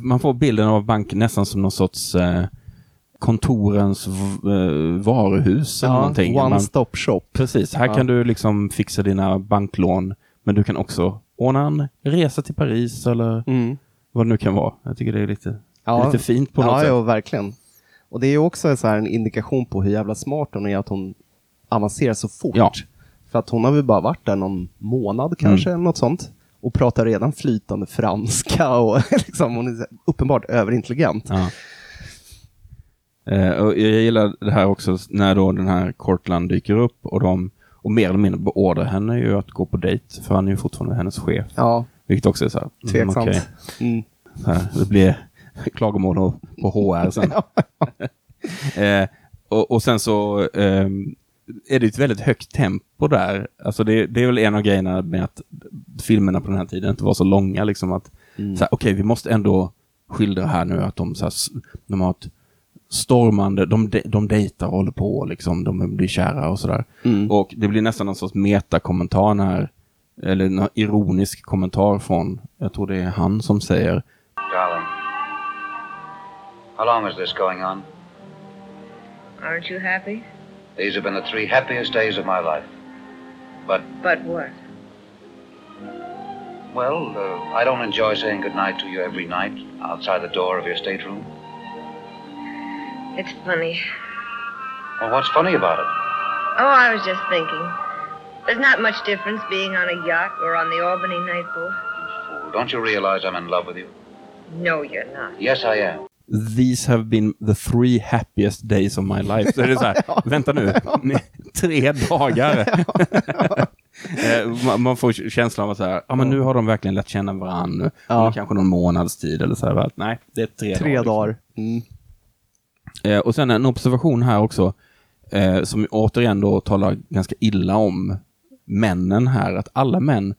man får bilden av banken nästan som någon sorts eh, kontorens eh, varuhus eller ja, någonting. one Man- stop shop. Precis, här Ja. kan du liksom fixa dina banklån, men du kan också ordna en resa till Paris eller Mm. vad det nu kan vara. Jag tycker det är lite, Ja. lite fint på något ja, sätt. Ja, verkligen. Och det är också så en indikation på hur jävla smart hon är att hon avancerar så fort. Ja. För att hon har väl bara varit där någon månad kanske, Mm. eller något sånt. Och pratar redan flytande franska [laughs] och liksom, hon är uppenbart överintelligent. Ja. Eh, och jag gillar det här också när då den här Cortland dyker upp och de och mer eller mindre beordrar henne ju att gå på dejt för han är ju fortfarande hennes chef. Ja, Vilket också är så här, mm, tveksamt. okej. Mm. Så här, det blir [laughs] klagomål på- HR sen. [laughs] eh, och, och sen så ehm, är det ett väldigt högt tempo där. Alltså det, det är väl en av grejerna med att filmerna på den här tiden inte var så långa. Liksom att, Mm. så här, okej, vi måste ändå skildra här nu att de, så här, de har ett stormande, de, de, de dejtar och håller på, liksom, de blir kära och sådär. Mm. Och det blir nästan någon sorts metakommentar när, eller en ironisk kommentar från, jag tror det är han som säger, Darling, how long is this going on? Aren't you happy? These have been the three happiest days of my life. But, But what? well, uh, I don't enjoy saying goodnight to you every night outside the door of your stateroom. It's funny. Well, what's funny about it? Oh, I was just thinking. There's not much difference being on a yacht or on the Albany night boat. Fool, don't you realize I'm in love with you? No, you're not. Yes, I am. These have been the three happiest days of my life. Så är det så här, [laughs] vänta nu, tre dagar. [laughs] [laughs] Eh, man- får känslan av att så här, ja, men nu har de verkligen lärt känna varandra. Ja. Ja. Kanske någon månads tid eller så här. Nej, det är tre, Tre dagar. dagar. Mm. Eh, och sen en observation här också, eh, som återigen då talar ganska illa om männen här, att alla män,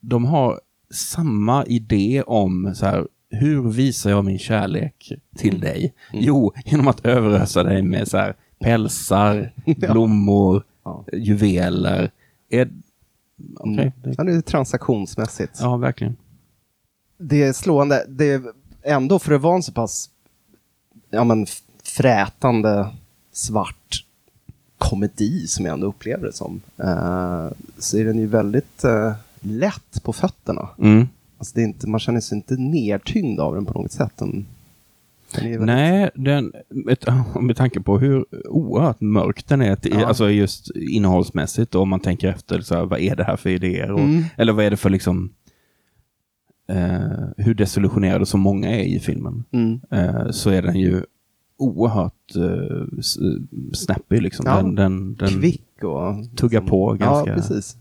de har samma idé om så här, hur visar jag min kärlek till dig? Jo, genom att överösa dig med så här, pälsar, [laughs] blommor, Ja. juveler. Är... Mm. det- Ja, det är transaktionsmässigt. Ja, verkligen. det är slående. Det är ändå för att vara en så pass ja, men, frätande svart komedi som jag ändå upplever det som. eh, så är den ju väldigt eh, lätt på fötterna. Mm. Alltså det är inte, man känner sig inte nedtyngd av den på något sätt. Den, den Nej, den, med, med tanke på hur oerhört mörk den är, till, Ja. alltså just innehållsmässigt, och om man tänker efter, så här, vad är det här för idéer? Och, Mm. Eller vad är det för liksom, eh, hur desillusionerade så många är i filmen, Mm. eh, så är den ju oerhört eh, s- snappy. Liksom. Ja. Den, den, den, Kvick och... tuggar på ganska- Ja, precis.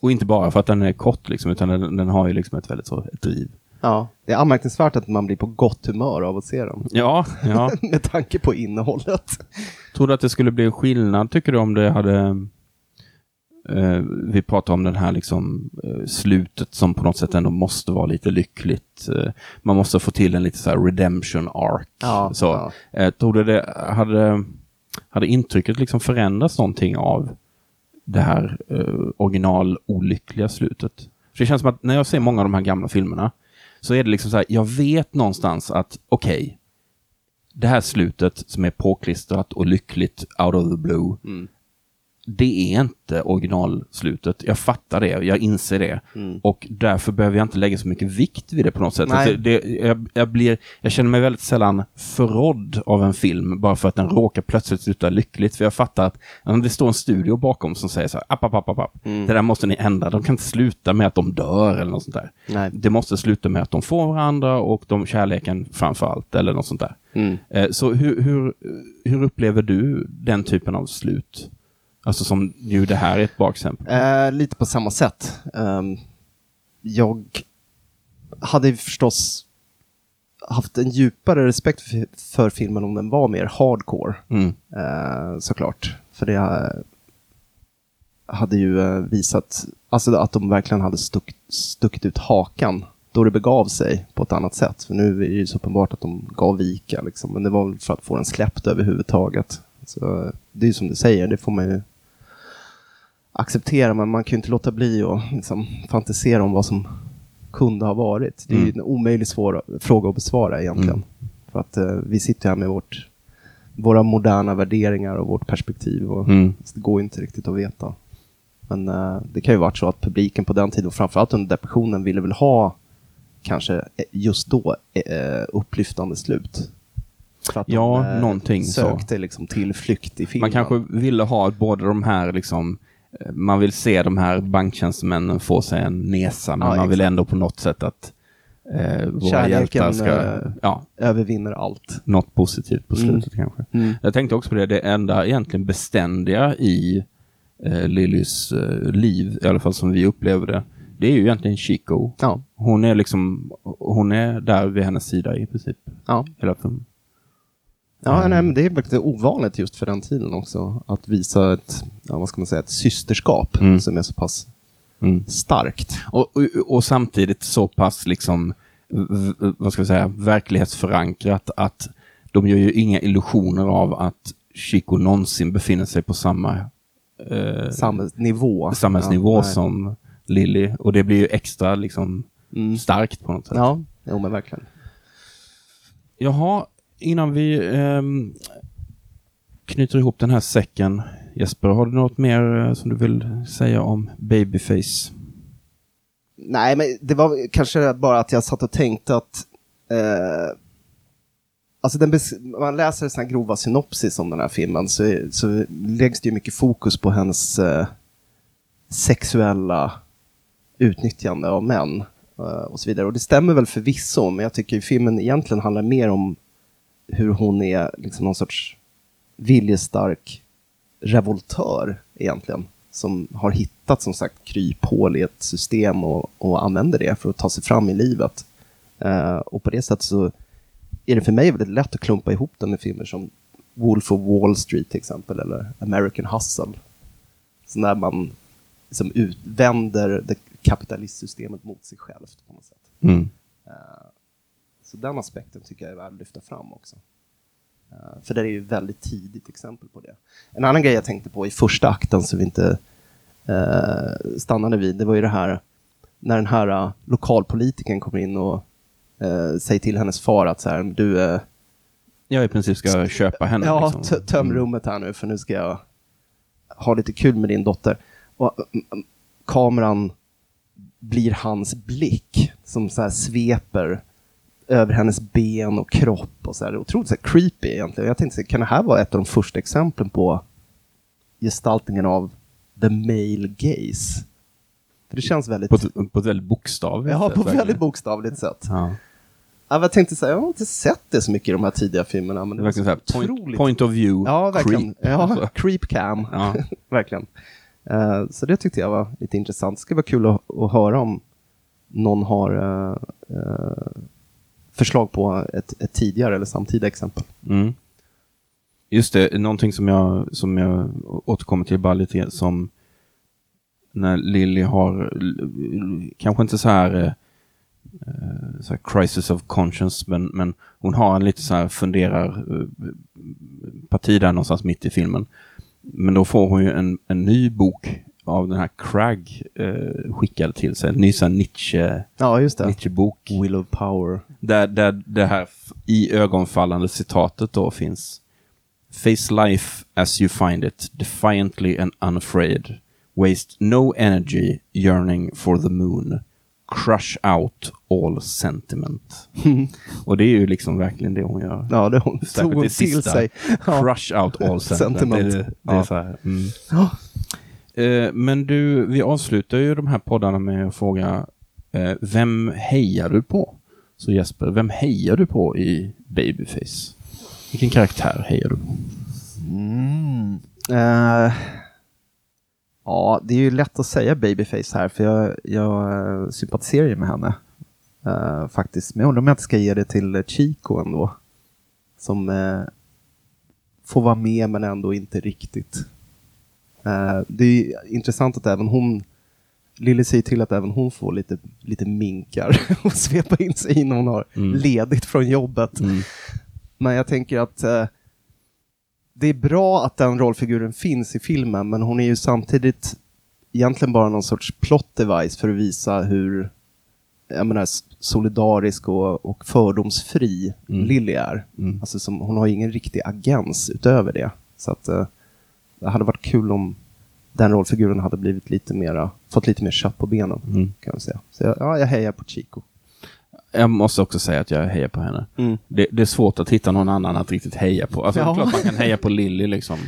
Och inte bara för att den är kort, liksom, utan den, den har ju liksom ett väldigt så, ett driv. Ja, det är anmärkningsvärt att man blir på gott humör av att se den. Ja, ja. [laughs] Med tanke på innehållet. Tror du att det skulle bli skillnad, tycker du, om det hade... Eh, vi pratar om den här liksom, eh, slutet som på något sätt ändå måste vara lite lyckligt. Eh, man måste få till en lite så redemption arc. Ja, så. ja. Tror du det hade, hade intrycket liksom förändrats någonting av det här eh, original olyckliga slutet? För det känns som att när jag ser många av de här gamla filmerna så är det liksom så här, jag vet någonstans att okej, det här slutet som är påklistrat och lyckligt out of the blue, Mm. Det är inte originalslutet. Jag fattar det, jag inser det. Och därför behöver jag inte lägga så mycket vikt vid det på något sätt. Alltså det, jag, jag, blir, jag känner mig väldigt sällan förrådd av en film bara för att den råkar plötsligt sluta lyckligt. För jag fattar att ja, det står en studio bakom som säger så här, app, app, app, app, app. det där måste ni ändra. De kan inte sluta med att de dör eller något sånt där. Nej. Det måste sluta med att de får varandra och de kärleken framför allt eller något sånt där. Mm. Eh, Så hur, hur, hur upplever du den typen av slut? Alltså som ju det här är ett bra exempel. Eh, lite på samma sätt. Ehm, jag hade förstås haft en djupare respekt för, för filmen om den var mer hardcore. Mm. Eh, såklart. För det eh, hade ju eh, visat alltså att de verkligen hade stuck, stuckit ut hakan då det begav sig på ett annat sätt. För nu är det ju så uppenbart att de gav vika, liksom. men det var väl för att få den släppt överhuvudtaget. Så, det är ju som du säger, det får man ju acceptera, men man kan ju inte låta bli att liksom, fantisera om vad som kunde ha varit. Det är ju Mm. en omöjlig svår fråga att besvara egentligen. För att eh, vi sitter här med vårt, våra moderna värderingar och vårt perspektiv. Och Mm. Det går ju inte riktigt att veta. Men eh, det kan ju varit så att publiken på den tiden, och framförallt under depressionen, ville väl ha kanske eh, just då eh, upplyftande slut. För att Ja, de, eh, någonting så. sökte liksom tillflykt i filmen. Man kanske ville ha båda de här liksom man vill se de här banktjänstemännen få sig en nesa, men Ja, man vill ändå på något sätt att eh, våra Kärleken, hjältar ska, eh, ja, övervinner allt. något positivt på Mm. slutet kanske. Mm. Jag tänkte också på det, det enda egentligen beständiga i eh, Lillys eh, liv, i alla fall som vi upplever det, det är ju egentligen Chico. Ja. Hon är liksom, hon är där vid hennes sida i princip. Ja. Hela filmen. Ja, Mm. nej, men det är faktiskt ovanligt just för den tiden också. Att visa ett, ja, vad ska man säga, ett systerskap Mm. som är så pass Mm. starkt. Och, och, och samtidigt så pass liksom, vad ska vi säga, verklighetsförankrat att de gör ju inga illusioner av att Chico någonsin befinner sig på samma eh, Samhällsnivå. samhällsnivå Ja, som Lilly. Och det blir ju extra liksom Mm. starkt på något sätt. Ja, jo men verkligen. Jaha, innan vi eh, knyter ihop den här säcken. Jesper, har du något mer eh, som du vill säga om Babyface? Nej, men det var kanske bara att jag satt och tänkte att eh, Alltså den man läser såna grova synopsis om den här filmen så, så läggs det ju mycket fokus på hennes eh, sexuella utnyttjande av män eh, och så vidare. Och det stämmer väl förvisso, men jag tycker filmen egentligen handlar mer om hur hon är liksom någon sorts viljestark revoltör egentligen. Som har hittat som sagt kryphål i ett system och, och använder det för att ta sig fram i livet. Eh, och på det sättet så är det för mig väldigt lätt att klumpa ihop den med filmer som Wolf of Wall Street till exempel, eller American Hustle. Så när man liksom utvänder det kapitalistsystemet mot sig självt på något sätt. Mm. Så den aspekten tycker jag är värd att lyfta fram också. Eh, För det är ju ett väldigt tidigt exempel på det. En annan grej jag tänkte på i första akten som vi inte eh, stannade vid, det var ju det här när den här uh, lokalpolitiken kommer in och eh, säger till hennes far att så här, du, eh, Jag i princip ska köpa henne. ja, liksom. töm rummet här nu för nu ska jag ha lite kul med din dotter. Och mm, mm, kameran blir hans blick som så här sveper över hennes ben och kropp och så här. Otroligt så här creepy egentligen. Jag tänkte, kan det här vara ett av de första exemplen på gestaltningen av the male gaze? För det känns väldigt... På, ett, på ett väldigt bokstavligt ja, sätt, på verkligen. väldigt bokstavligt sätt. Ja. Ja, jag tänkte säga, jag har inte sett det så mycket i de här tidiga filmerna. Men Det det var så så här, point, point of view, Ja, verkligen. creep. Ja, Alltså. creep cam. Ja. [laughs] verkligen. Eh, så det tyckte jag var lite intressant. Det skulle vara kul att, att höra om någon har eh, eh, förslag på ett, ett tidigare eller samtida exempel. Mm. Just det, någonting som jag, som jag återkommer till bara lite som när Lily har, kanske inte så här, eh, så här crisis of conscience, men, men hon har en lite så här funderar eh, parti där någonstans mitt i filmen. Men då får hon ju en, en ny bok av den här Cragg eh, skickade till sig. En ny sån Nietzsche, Ja. Nietzsche-bok. Will of power. Där, där det här i ögonfallande citatet då finns Face life as you find it, defiantly and unafraid. Waste no energy yearning for the moon. Crush out all sentiment. [laughs] Och det är ju liksom verkligen det hon gör. Ja, det hon Särskilt tog hon till sista. sig. Ja. Crush out all sentiment. Sentiment. Det, är- det är Ja. så här. Mm. Ja. Eh, men du, vi avslutar ju de här poddarna med att fråga eh, vem hejar du på? Så Jesper, vem hejar du på i Babyface? Vilken karaktär hejar du på? Mm. Uh, ja, det är ju lätt att säga babyface här för jag, jag eh, sympatiserar ju med henne. Uh, faktiskt. Men jag undrar om jag inte ska ge det till Chico ändå. Som uh, får vara med men ändå inte riktigt. Det är ju intressant att även hon Lille säger till att även hon får lite, lite minkar [laughs] och svepa in sig innan hon har Mm. ledigt från jobbet. Mm. Men jag tänker att eh, det är bra att den rollfiguren finns i filmen, men hon är ju samtidigt egentligen bara någon sorts plot device för att visa hur jag menar, solidarisk och, och fördomsfri Mm. Lily är. Mm. Alltså som, hon har ju ingen riktig agens utöver det. Så att eh, det hade varit kul om den rollfiguren hade blivit lite mera, fått lite mer kött på benen. Mm. Kan jag säga. Så jag, ja, jag hejar på Chico. Jag måste också säga att jag hejar på henne. Det, det är svårt att hitta någon annan att riktigt heja på. Alltså, det är Ja. klart man kan heja på Lilly liksom.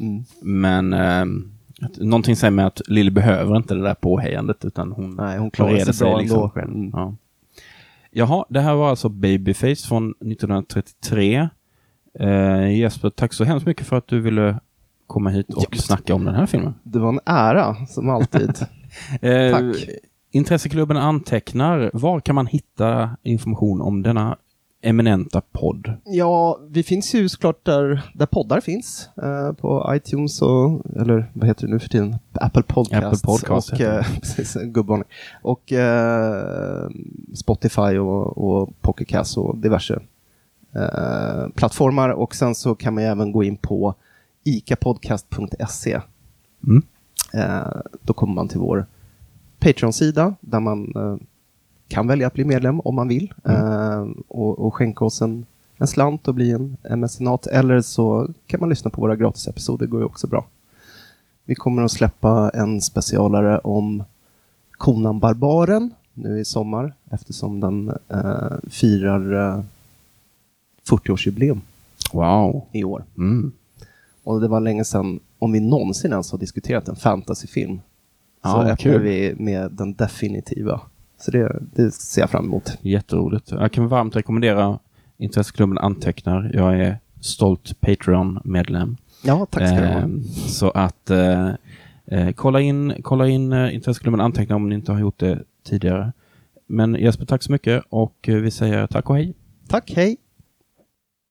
Mm. Men att- någonting säger mig att Lilly behöver inte det där påhejandet utan hon, Nej, hon klarar reder sig bra ändå. själv. Mm. Ja. Jaha, det här var alltså Babyface från 1933. Eh, Jesper, tack så hemskt mycket för att du ville komma hit och Ja. snacka om den här filmen. Det var en ära, som alltid. [laughs] Eh, Tack. Intresseklubben antecknar. Var kan man hitta information om denna eminenta podd? Ja, vi finns ju såklart där, där poddar finns. Eh, på iTunes och, eller vad heter det nu för tiden? Apple Podcast. Apple Podcast och, eh, [laughs] precis, gubbvarning. Och eh, Spotify och, och Pocket Cast och diverse eh, plattformar. Och sen så kan man ju även gå in på icapodcast.se. Mm. Eh, då kommer man till vår Patreon-sida där man eh, kan välja att bli medlem om man vill eh, och, och skänka oss en, en slant och bli en, en mecenat. Eller så kan man lyssna på våra gratisepisoder, det går ju också bra. Vi kommer att släppa en specialare om konan Barbaren nu i sommar eftersom den eh, firar eh, 40-årsjubileum Wow. i år. Mm. Och det var länge sedan, om vi någonsin ens har diskuterat en fantasyfilm, Ja, så vad öppnar kul. vi med den definitiva. Så det, det ser jag fram emot. Jätteroligt. Jag kan varmt rekommendera Intresseklubben antecknar. Jag är stolt Patreon-medlem. Ja, tack ska du ha. Ehm, Så att eh, eh, kolla in, kolla in eh, Intresseklubben antecknar om ni inte har gjort det tidigare. Men Jesper, tack så mycket och eh, vi säger tack och hej. Tack, hej!